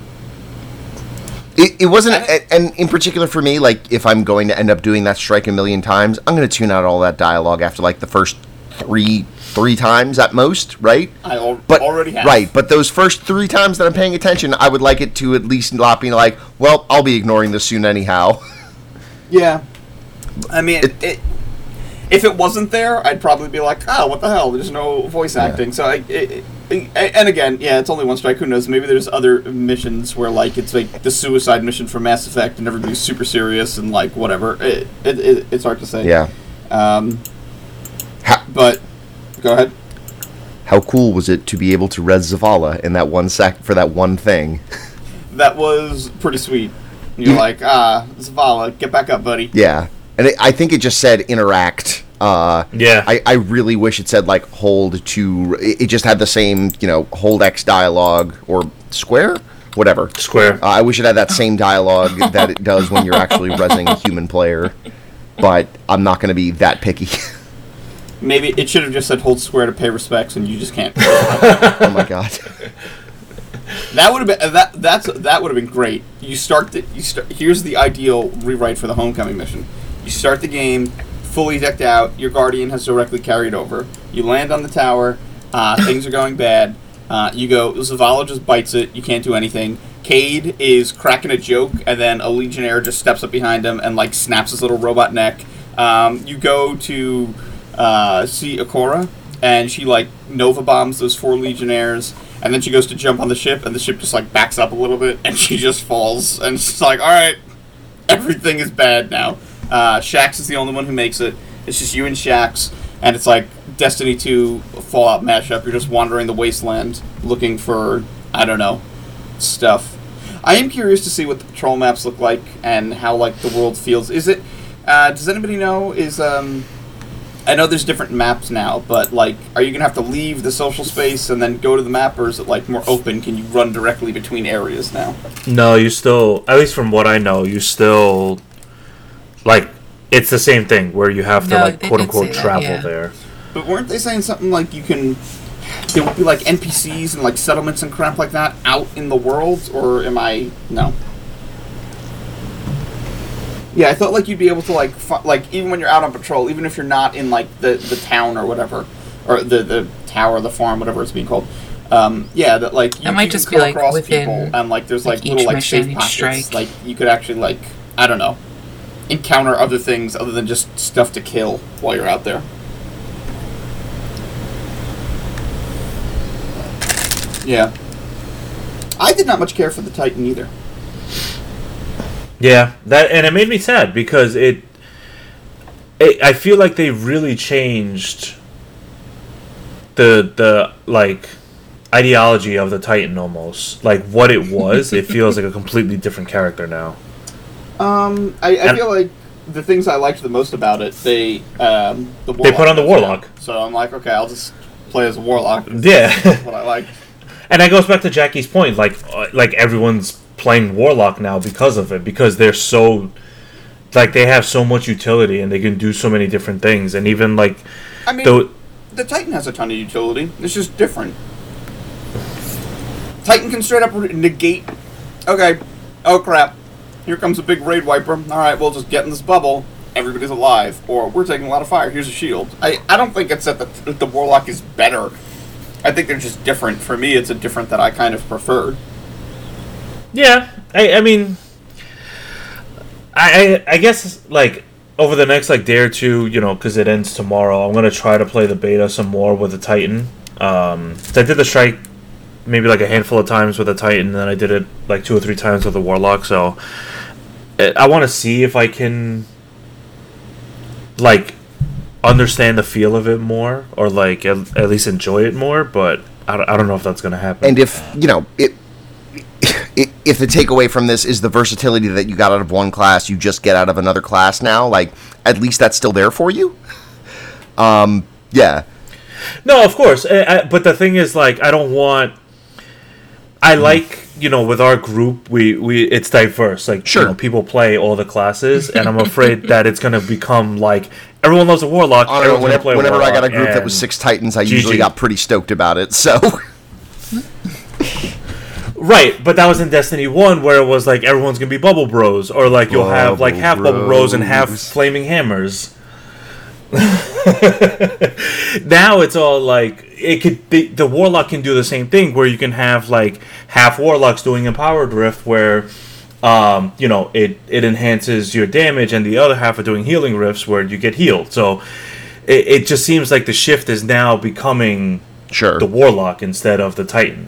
It, it wasn't, I- and in particular for me, like if I'm going to end up doing that strike a million times, I'm going to tune out all that dialogue after like the first three three times at most, right? I al- But already have. right, but those first three times that I'm paying attention, I would like it to at least not be like, well, I'll be ignoring this soon anyhow. [laughs] Yeah. I mean, It- it, if it wasn't there, I'd probably be like, oh, what the hell? There's no voice acting. So I, it, and again, yeah, it's only one strike. Who knows? Maybe there's other missions where like it's like the suicide mission for Mass Effect, and everybody's super serious and like whatever. It, it, it it's hard to say. Yeah. Um, How, but go ahead. how cool was it to be able to res Zavala in that one sec for that one thing? [laughs] That was pretty sweet. You're You- like, ah, Zavala, get back up, buddy. Yeah, and it, I think it just said interact. Uh, Yeah. I, I really wish it said like hold to. It, it just had the same you know hold X dialogue or square, whatever. Square. Uh, I wish it had that same dialogue [laughs] that it does when you're actually resing a human player. But I'm not going to be that picky. [laughs] Maybe it should have just said hold square to pay respects, and you just can't. [laughs] oh my god. That would have been that. That's that would have been great. You start the you start. Here's the ideal rewrite for the homecoming mission. You start the game fully decked out. Your guardian has directly carried over. You land on the tower. Uh, [coughs] things are going bad. Uh, you go. Zavala just bites it. You can't do anything. Cayde is cracking a joke, and then a legionnaire just steps up behind him and like snaps his little robot neck. Um, you go to uh, see Ikora, and she like nova bombs those four legionnaires, and then she goes to jump on the ship, and the ship just like backs up a little bit, and she just falls, and she's like, all right, everything is bad now. Uh, Shaxx is the only one who makes it. It's just you and Shaxx, and it's like Destiny 2 Fallout mashup. You're just wandering the wasteland looking for I don't know stuff. I am curious to see what the patrol maps look like and how like the world feels. Is it? Uh, does anybody know? Is um. I know there's different maps now, but like, are you gonna have to leave the social space and then go to the map, or is it like more open? Can you run directly between areas now? No, you still, at least from what I know, you still, like, it's the same thing where you have to, No, like, they quote did unquote, say that, travel yeah. there. But weren't they saying something like you can? There would be like NPCs and like settlements and crap like that out in the world, or am I no? Yeah, I thought like you'd be able to like fi- like even when you're out on patrol, even if you're not in like the the town or whatever, or the the tower, the farm, whatever it's being called. Um, yeah, that like you, It might you can just be, come like, across within, people and like there's like, like, little each like mission, safe each pockets. strike. Like you could actually like I don't know encounter other things other than just stuff to kill while you're out there. Yeah. I did not much care for the Titan either. Yeah, that and it made me sad because it, it I feel like they really changed the the like ideology of the Titan almost. Like what it was, it [laughs] feels like a completely different character now. Um, I, I feel like the things I liked the most about it, they um, the They put on the Warlock. So I'm like, okay, I'll just play as a warlock. Yeah. [laughs] That's what I like. And that goes back to Jackie's point, like uh, like everyone's playing Warlock now because of it, because they're so like they have so much utility and they can do so many different things, and even like I mean, the the Titan has a ton of utility. It's just different. Titan can straight up negate. Okay, oh crap, here comes a big raid wiper. All right, we'll just get in this bubble. Everybody's alive, or we're taking a lot of fire. Here's a shield. I, I don't think it's that the, that the warlock is better. I think they're just different. For me, it's a different that I kind of preferred. yeah, I I mean, I I, guess like over the next like day or two, you know, because it ends tomorrow, I'm gonna try to play the beta some more with the Titan. Um, I did the strike maybe like a handful of times with the Titan, and then I did it like two or three times with the Warlock. So I want to see if I can like understand the feel of it more, or like at, at least enjoy it more. But I don't, I don't know if that's gonna happen. And if you know it, if the takeaway from this is the versatility that you got out of one class, you just get out of another class now. Like at least that's still there for you. Um, yeah, No, of course. I, I, but the thing is, like, I don't want. I like, you know, with our group, we, we it's diverse. Like, Sure. you know, people play all the classes, and I'm [laughs] afraid that it's gonna become like everyone loves a warlock. I know. Whenever, play whenever I got a group that was six Titans, I GG. usually got pretty stoked about it. So [laughs] Right, but that was in Destiny One, where it was like everyone's gonna be Bubble Bros, or like you'll have like Bubble half Bubble Bros and half Flaming Hammers. [laughs] now it's all like it could be the Warlock can do the same thing, where you can have like half Warlocks doing Empowered Rift, where um, you know it it enhances your damage, and the other half are doing Healing Rifts, where you get healed. So it, it just seems like the shift is now becoming Sure. the warlock instead of the titan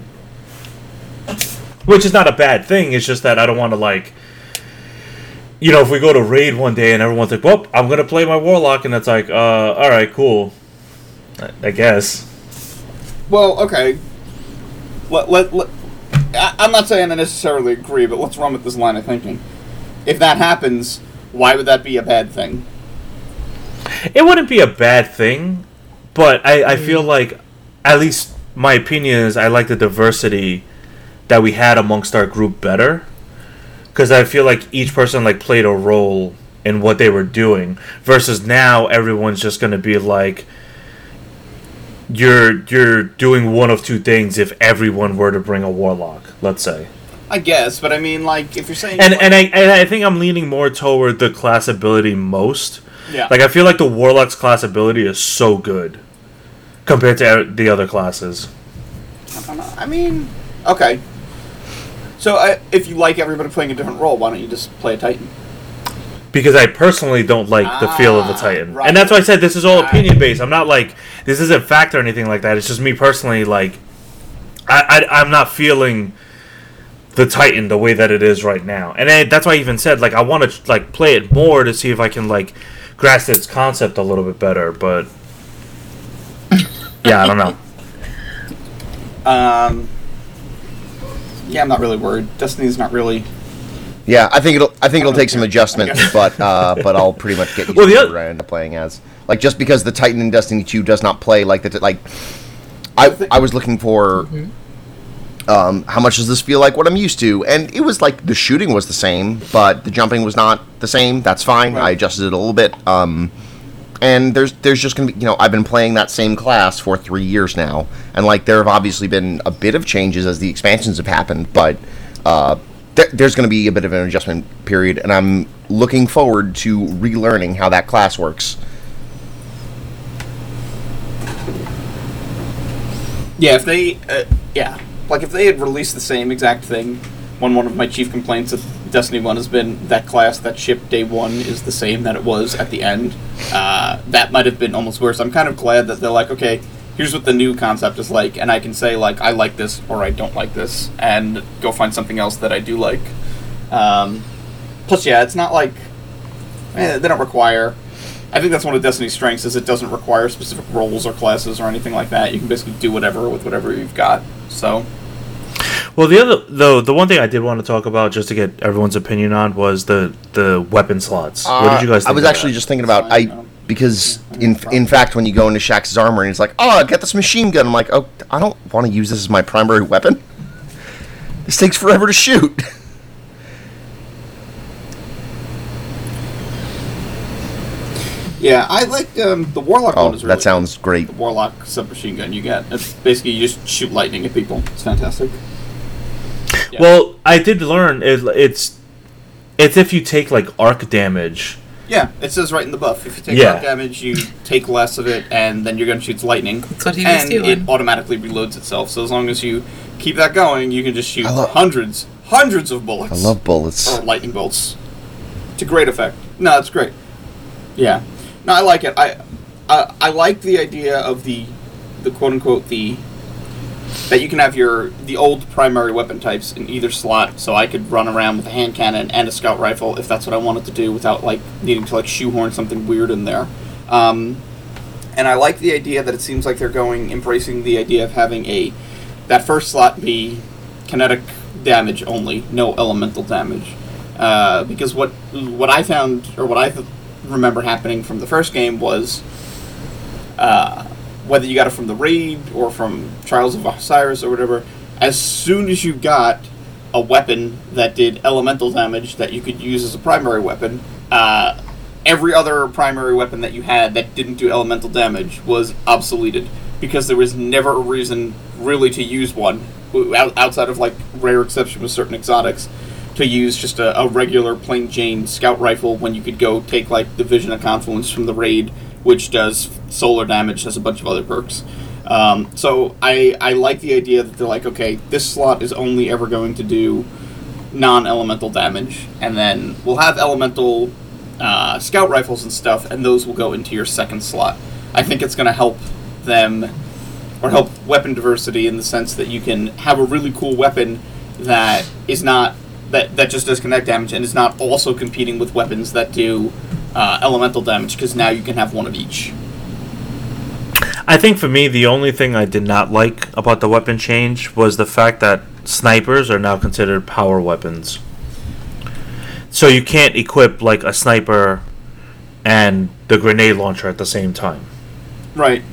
which is not a bad thing it's just that i don't want to like you know if we go to raid one day and everyone's like well i'm gonna play my warlock and it's like uh all right cool I, I guess Well, okay. Let, let, let, I, I'm not saying I necessarily agree, but let's run with this line of thinking. If that happens, why would that be a bad thing? it wouldn't be a bad thing but i, I feel like at least my opinion is i like the diversity that we had amongst our group better because i feel like each person like played a role in what they were doing versus now everyone's just going to be like you're you're doing one of two things if everyone were to bring a warlock let's say I guess, but I mean, like, if you're saying. and like- and I and I think I'm leaning more toward the class ability most. Yeah. Like I feel like the warlock's class ability is so good compared to the other classes. I don't know. I mean, okay. So, I, if you like everybody playing a different role, why don't you just play a Titan? Because I personally don't like the feel of the Ah, Titan, right. and that's why I said this is all opinion based. I'm not like this isn't fact or anything like that. It's just me personally. Like I, I I'm not feeling the Titan the way that it is right now, and I, that's why I even said like I want to like play it more to see if I can like grasp its concept a little bit better. But [coughs] yeah, I don't know. Um, yeah, I'm not really worried. Destiny's not really. Yeah, I think it'll. I think it'll take some Okay. adjustment, but uh, [laughs] but I'll pretty much get used Well, the to what I end up playing as. Like just because the Titan in Destiny Two does not play like the t- like, I I was looking for. Um, how much does this feel like what I'm used to? And it was like the shooting was the same, but the jumping was not the same. That's fine. I adjusted it a little bit. Um, and there's there's just gonna be you know I've been playing that same class for three years now, and like there have obviously been a bit of changes as the expansions have happened, but uh, there, there's gonna be a bit of an adjustment period, and I'm looking forward to relearning how that class works. Yeah, if they, uh, yeah, like if they had released the same exact thing, when one of my chief complaints of Destiny One has been that class that ship day one is the same that it was at the end, uh, that might have been almost worse. I'm kind of glad that they're like, okay, here's what the new concept is like, and I can say like I like this or I don't like this, and go find something else that I do like. Um, plus, yeah, it's not like eh, they don't require. I think that's one of Destiny's strengths is it doesn't require specific roles or classes or anything like that. You can basically do whatever with whatever you've got. So Well, the other though, the one thing I did want to talk about just to get everyone's opinion on was the the weapon slots. what did you guys? Uh, I was of actually that? just thinking about I because in in fact when you go into Shaxx's armor and he's like, oh, I get this machine gun. I'm like, oh, I don't want to use this as my primary weapon. This takes forever to shoot. [laughs] yeah, I like um, the Warlock Oh, one. Is really that sounds great. the Warlock submachine gun you get. It's basically you just shoot lightning at people. It's fantastic. Yeah. Well, I did learn it, it's it's if you take like arc damage. Yeah, it says right in the buff. If you take Yeah. arc damage, you take less of it, and then your gun shoots lightning. That's what he was and doing. it automatically reloads itself. So as long as you keep that going, you can just shoot I lo- hundreds, hundreds of bullets. I love bullets. or lightning bolts to great effect. No, it's great. Yeah, no, I like it. I, I, I like the idea of the, the quote unquote the, that you can have your the old primary weapon types in either slot. So I could run around with a hand cannon and a scout rifle if that's what I wanted to do without like needing to like shoehorn something weird in there. Um, and I like the idea that it seems like they're going embracing the idea of having a that first slot be kinetic damage only, no elemental damage. Uh, because what what I found or what I th- remember happening from the first game was uh, whether you got it from the raid or from Trials of Osiris or whatever. As soon as you got a weapon that did elemental damage that you could use as a primary weapon, uh, every other primary weapon that you had that didn't do elemental damage was obsoleted because there was never a reason really to use one outside of like rare exception with certain exotics to use just a, a regular plain Jane scout rifle when you could go take like the Vision of Confluence from the raid, which does solar damage, has a bunch of other perks. Um, so I I like the idea that they're like, okay, this slot is only ever going to do non-elemental damage, and then we'll have elemental uh, scout rifles and stuff, and those will go into your second slot. I think it's going to help them or help weapon diversity in the sense that you can have a really cool weapon that is not that that just does kinetic damage and is not also competing with weapons that do uh, elemental damage because now you can have one of each. I think for me, the only thing I did not like about the weapon change was the fact that snipers are now considered power weapons. So you can't equip like a sniper and the grenade launcher at the same time. Right.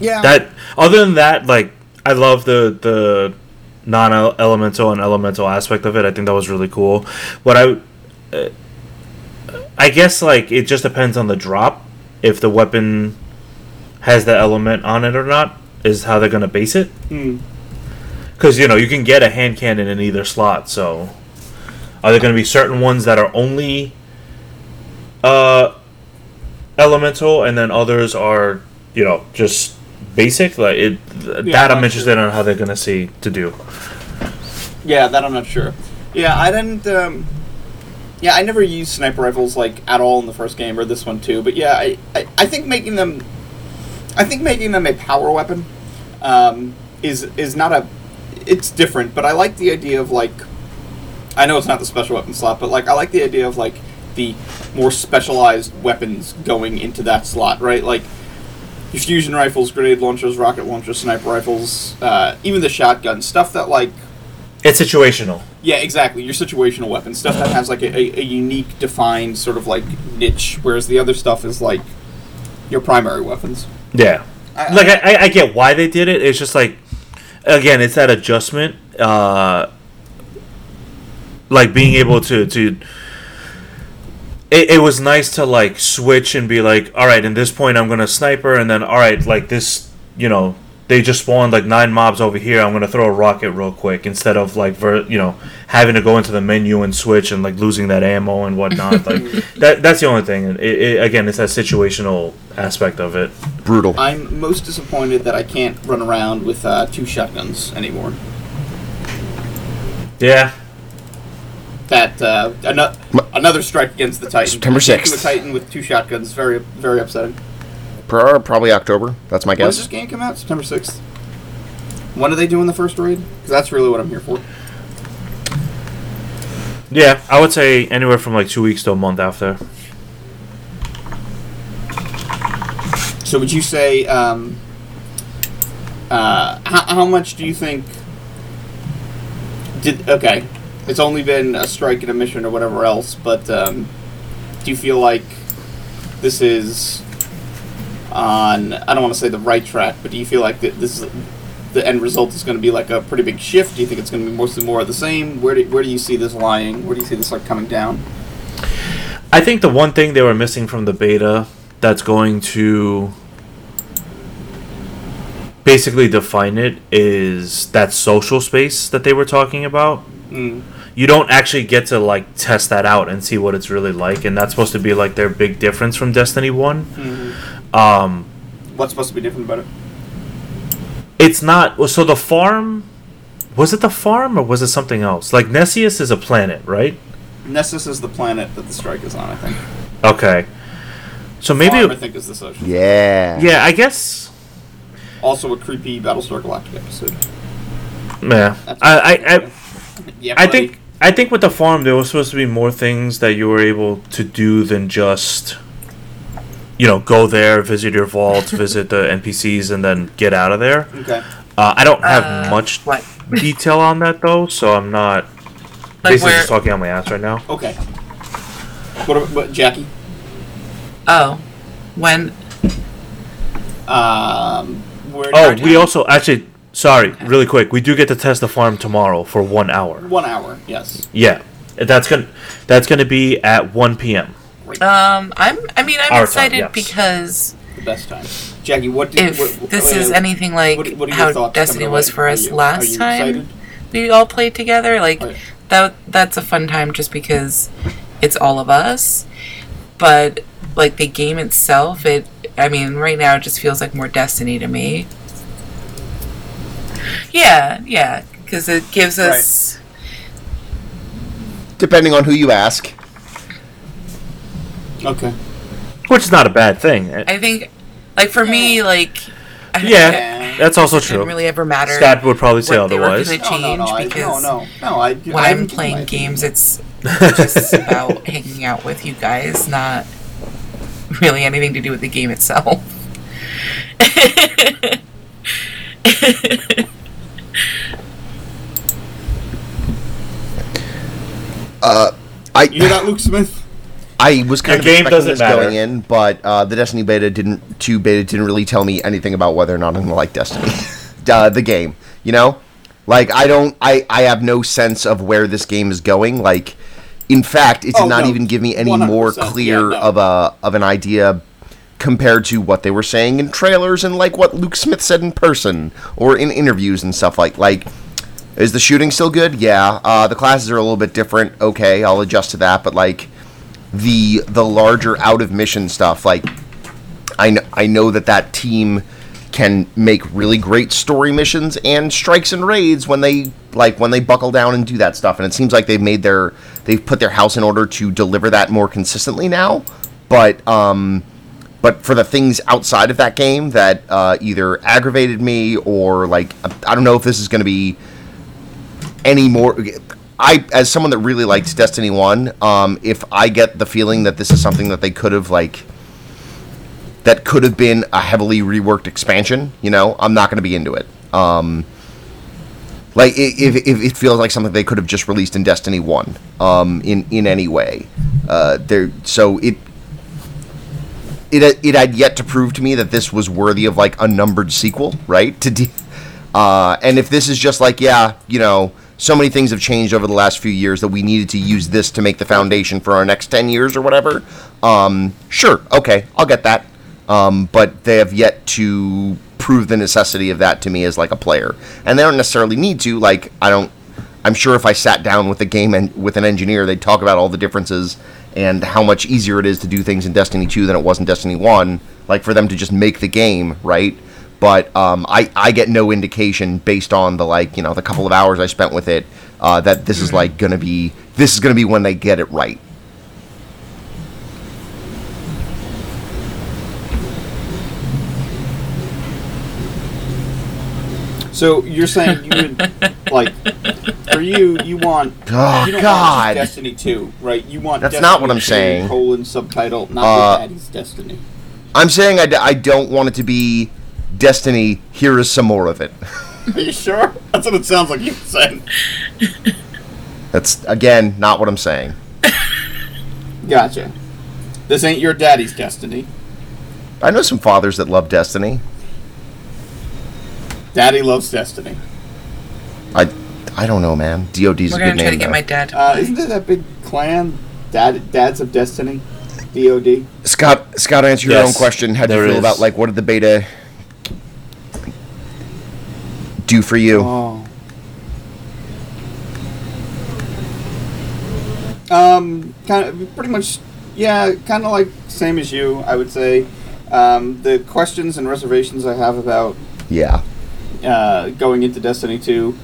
Yeah. That other than that, like I love the the non-elemental and elemental aspect of it. I think that was really cool. What I uh, I guess like it just depends on the drop if the weapon has the element on it or not is how they're gonna base it. Hmm. Because you know you can get a hand cannon in either slot. So are there gonna be certain ones that are only uh elemental and then others are you know just basic like it Yeah, that i'm not interested sure. on how they're gonna see to do Yeah, that I'm not sure. Yeah, I didn't. Um, yeah, I never used sniper rifles like at all in the first game or this one too. But yeah, I, I, I think making them, I think making them a power weapon, um, is is not a, it's different. But I like the idea of like, I know it's not the special weapon slot, but like I like the idea of like the more specialized weapons going into that slot, right? Like fusion rifles, grenade launchers, rocket launchers, sniper rifles, uh, even the shotgun stuff that like it's situational yeah, exactly. Your situational weapon stuff that has like a, a, a unique, defined sort of like niche, whereas the other stuff is like your primary weapons. yeah I- like I, I, I get why they did it it's just like again it's that adjustment uh like being able to to it, it was nice to like switch and be like all right in this point i'm gonna sniper and then all right like this you know they just spawned like nine mobs over here. I'm gonna throw a rocket real quick instead of like ver- you know having to go into the menu and switch and like losing that ammo and whatnot. [laughs] Like that that's the only thing. It, it, again it's that situational aspect of it. Brutal. I'm most disappointed that I can't run around with uh, two shotguns anymore. yeah That uh, ano- another strike against the Titan. September Taking 6th. The Titan with two shotguns, very very upsetting. Pro- Probably October. That's my guess. When does guess. this game come out? September sixth. When are they doing the first raid? Because that's really what I'm here for. yeah i would say anywhere from like two weeks to a month after So would you say um, uh, how, how much do you think did okay it's only been a strike and a mission or whatever else but um, do you feel like this is on I don't want to say the right track but do you feel like this is the end result is going to be like a pretty big shift do you think it's going to be mostly more of the same where do, where do you see this lying where do you see this like coming down I think the one thing they were missing from the beta that's going to basically define it is that social space that they were talking about. mm. You don't actually get to like test that out and see what it's really like, and that's supposed to be like their big difference from Destiny One. Mhm. Um, what's supposed to be different about it it's not so the farm. Was it the farm or was it something else? Like Nessus is a planet, right? Nessus is the planet that the strike is on I think Okay. So maybe Farm, I think is the social Yeah. yeah, I guess Also, a creepy Battlestar Galactica episode. yeah. That's I, I, I yeah, I think I think with the farm there was supposed to be more things that you were able to do than just you know go there, visit your vault, [laughs] visit the NPCs, and then get out of there. Okay. Uh, I don't have Uh, much What? detail on that though, so I'm not Like basically where? just talking on my ass right now. Okay. What about what, Jackie? Oh, when? Um, where Oh, we also actually sorry, really quick, we do get to test the farm tomorrow for one hour. one hour. Yes. Yeah, that's gonna that's gonna be at one p.m. Great. Um, I'm. I mean, I'm Our time, excited yes. because the best time. Jackie, what did if what, this what- is anything like what, what how Destiny was away? for Are us you- are last you time, excited? we all played together. Like Right. that. That's a fun time just because it's all of us. But like the game itself, it. I mean, right now it just feels like more Destiny to me. Yeah, yeah, because it gives us. Depending on who you ask. Okay. which is not a bad thing. I think, Like for me, like I Yeah, Yeah. that's also it didn't true. really ever matter. Scott would probably say what they were otherwise. gonna No, no, no, I, change no, because no, no. I, when I I'm playing given my games, it's [laughs] just about hanging out with you guys, not really anything to do with the game itself. [laughs] I You hear that, Luke Smith? I was kind Your of game expecting doesn't this matter. going in, but uh, the Destiny beta didn't. Two beta didn't really tell me anything about whether or not I'm gonna like Destiny, [laughs] uh, the game. You know, like I don't. I I have no sense of where this game is going. Like, in fact, it did Oh, not no. even give me any more clear yeah, no. of a of an idea compared to what they were saying in trailers and like what Luke Smith said in person or in interviews and stuff like like. Is the shooting still good? Yeah. Uh, the classes are a little bit different. Okay, I'll adjust to that. But like, the the larger out of mission stuff like I, kn- I know that that team can make really great story missions and strikes and raids when they like when they buckle down and do that stuff and it seems like they've made their they've put their house in order to deliver that more consistently now but um but for the things outside of that game that uh, either aggravated me or like I don't know if this is going to be any more I as someone that really liked Destiny 1, um if I get the feeling that this is something that they could have like that could have been a heavily reworked expansion, you know, I'm not going to be into it. Um like if, if it feels like something they could have just released in Destiny 1 um in in any way. Uh there so it it it had yet to prove to me that this was worthy of like a numbered sequel, right? To de- uh, and if this is just like, yeah, you know, so many things have changed over the last few years that we needed to use this to make the foundation for our next 10 years or whatever, um, sure, okay, I'll get that. Um, but they have yet to prove the necessity of that to me as like a player. And they don't necessarily need to, like, I don't, I'm sure if I sat down with a game and with an engineer, they'd talk about all the differences and how much easier it is to do things in Destiny 2 than it was in Destiny 1, like for them to just make the game, right? But um, I, I get no indication based on the like you know the couple of hours I spent with it uh, that this is like gonna be this is gonna be when they get it right. So you're saying you would [laughs] like for you you want Oh, you God. want Destiny 2, right? You want That's Destiny not what I'm saying. Colon subtitle, not Uh, daddy's Destiny. I'm saying I, d- I don't want it to be Destiny. Here is some more of it. [laughs] Are you sure? That's what it sounds like you said. That's again not what I'm saying. Gotcha. This ain't your daddy's Destiny. I know some fathers that love Destiny. Daddy loves Destiny. I I don't know, man. DoD's We're a good gonna try name. to get though. my dad to Uh, isn't there that big clan, Dad, Dads of Destiny, DOD? Scott, Scott, answer your Yes, own question. How do you feel is. about like what did the beta do for you? Oh. Um, kind of, pretty much, yeah, kind of like same as you, I would say. Um, the questions and reservations I have about Yeah, uh, going into Destiny 2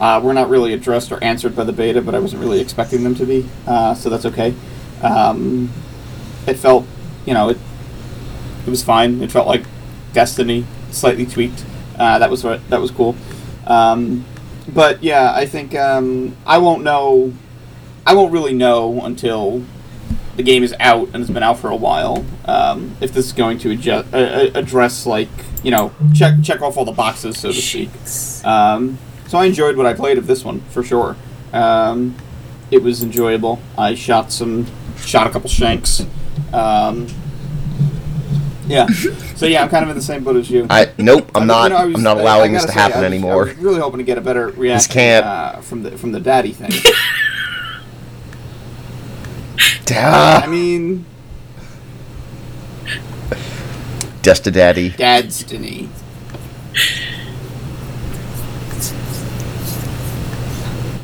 uh, were not really addressed or answered by the beta, but I wasn't really expecting them to be, uh, so that's okay. Um, it felt, you know, it, it was fine. It felt like Destiny, slightly tweaked. Uh, that was what that was cool. Um, but yeah, I think um, I won't know. I won't really know until the game is out and it's been out for a while. Um, if this is going to adjust, uh, uh, address like you know check check off all the boxes, so to speak. Um, so I enjoyed what I played of this one for sure. Um, it was enjoyable. I shot some, shot a couple shanks. Um, yeah. [laughs] So yeah, I'm kind of in the same boat as you. I nope. I'm I mean, not. you know, I was- I'm not I- I allowing this to say, happen I was- anymore. I was really hoping to get a better reaction can't. Uh, from the from the daddy thing. [laughs] Duh. I mean, Desta Daddy. Dadstiny.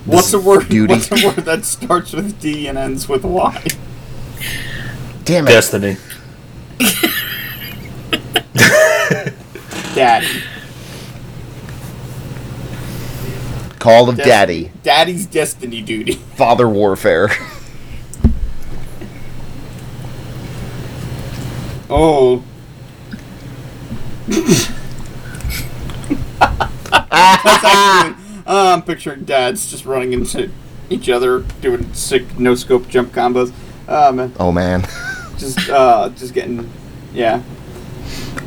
What's a word? Duty. What's a word that starts with D and ends with Y? Damn it. Destiny. Daddy. Call of Des- Daddy. Daddy's destiny duty. [laughs] Father Warfare. Oh. Actually. Uh, I'm picturing dads just running into each other, doing sick no scope jump combos. Oh man, Oh man, just uh, just getting, yeah.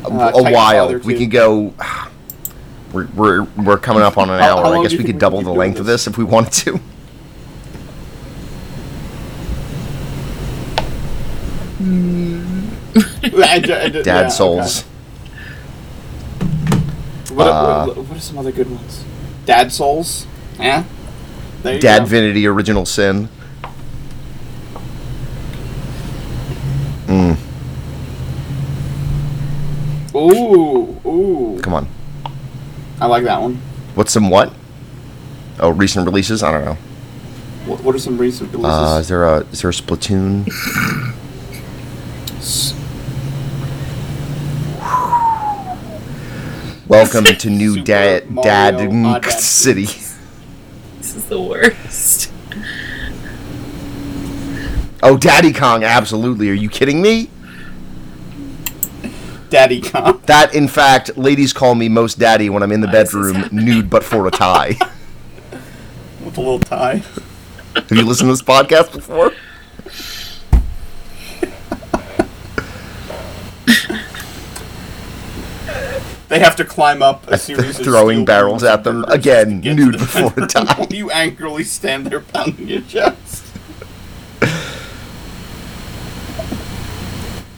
A, Uh, a while. We could go. We're, we're, we're coming up on an How- hour. I guess we could double could the length doing of this? this if we wanted to. [laughs] I ju- I ju- Dad. Souls. What, Uh, what, what are some other good ones? Dad Souls? Yeah. There you Dad go. Vinity Original Sin. Mm, Ooh, ooh. come on. I like that one. What's some what? Oh, recent releases? I don't know. What, what are some recent releases? Uh, is there a is there a Splatoon? [sighs] Welcome to [laughs] New Super Dad Dad City. [laughs] This is the worst. Oh, Daddy Kong, absolutely. Are you kidding me? Daddy Kong. That, in fact, ladies call me most daddy when I'm in the Why bedroom, nude but for a tie. [laughs] With a little tie. Have you listened to this podcast before? They have to climb up a series of Throwing barrels at them again, to get to nude the before a tie. [laughs] You angrily stand there pounding your chest.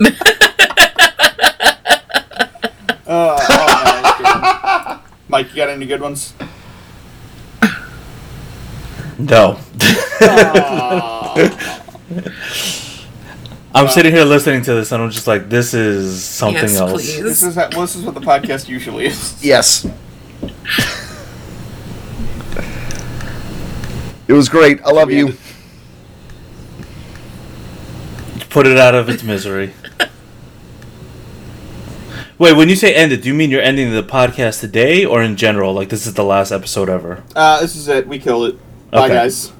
[laughs] Uh, oh, man, that's good. Mike, you got any good ones? No. Uh, I'm sitting here listening to this and I'm just like, this is something yes, else. please. this is how, well, this is what the podcast usually is. Yes. it was great. I love We you. ended- Put it out of its misery. Wait, when you say ended, do you mean you're ending the podcast today or in general? Like this is the last episode ever? Uh, this is it. We killed it. Bye, Okay. guys.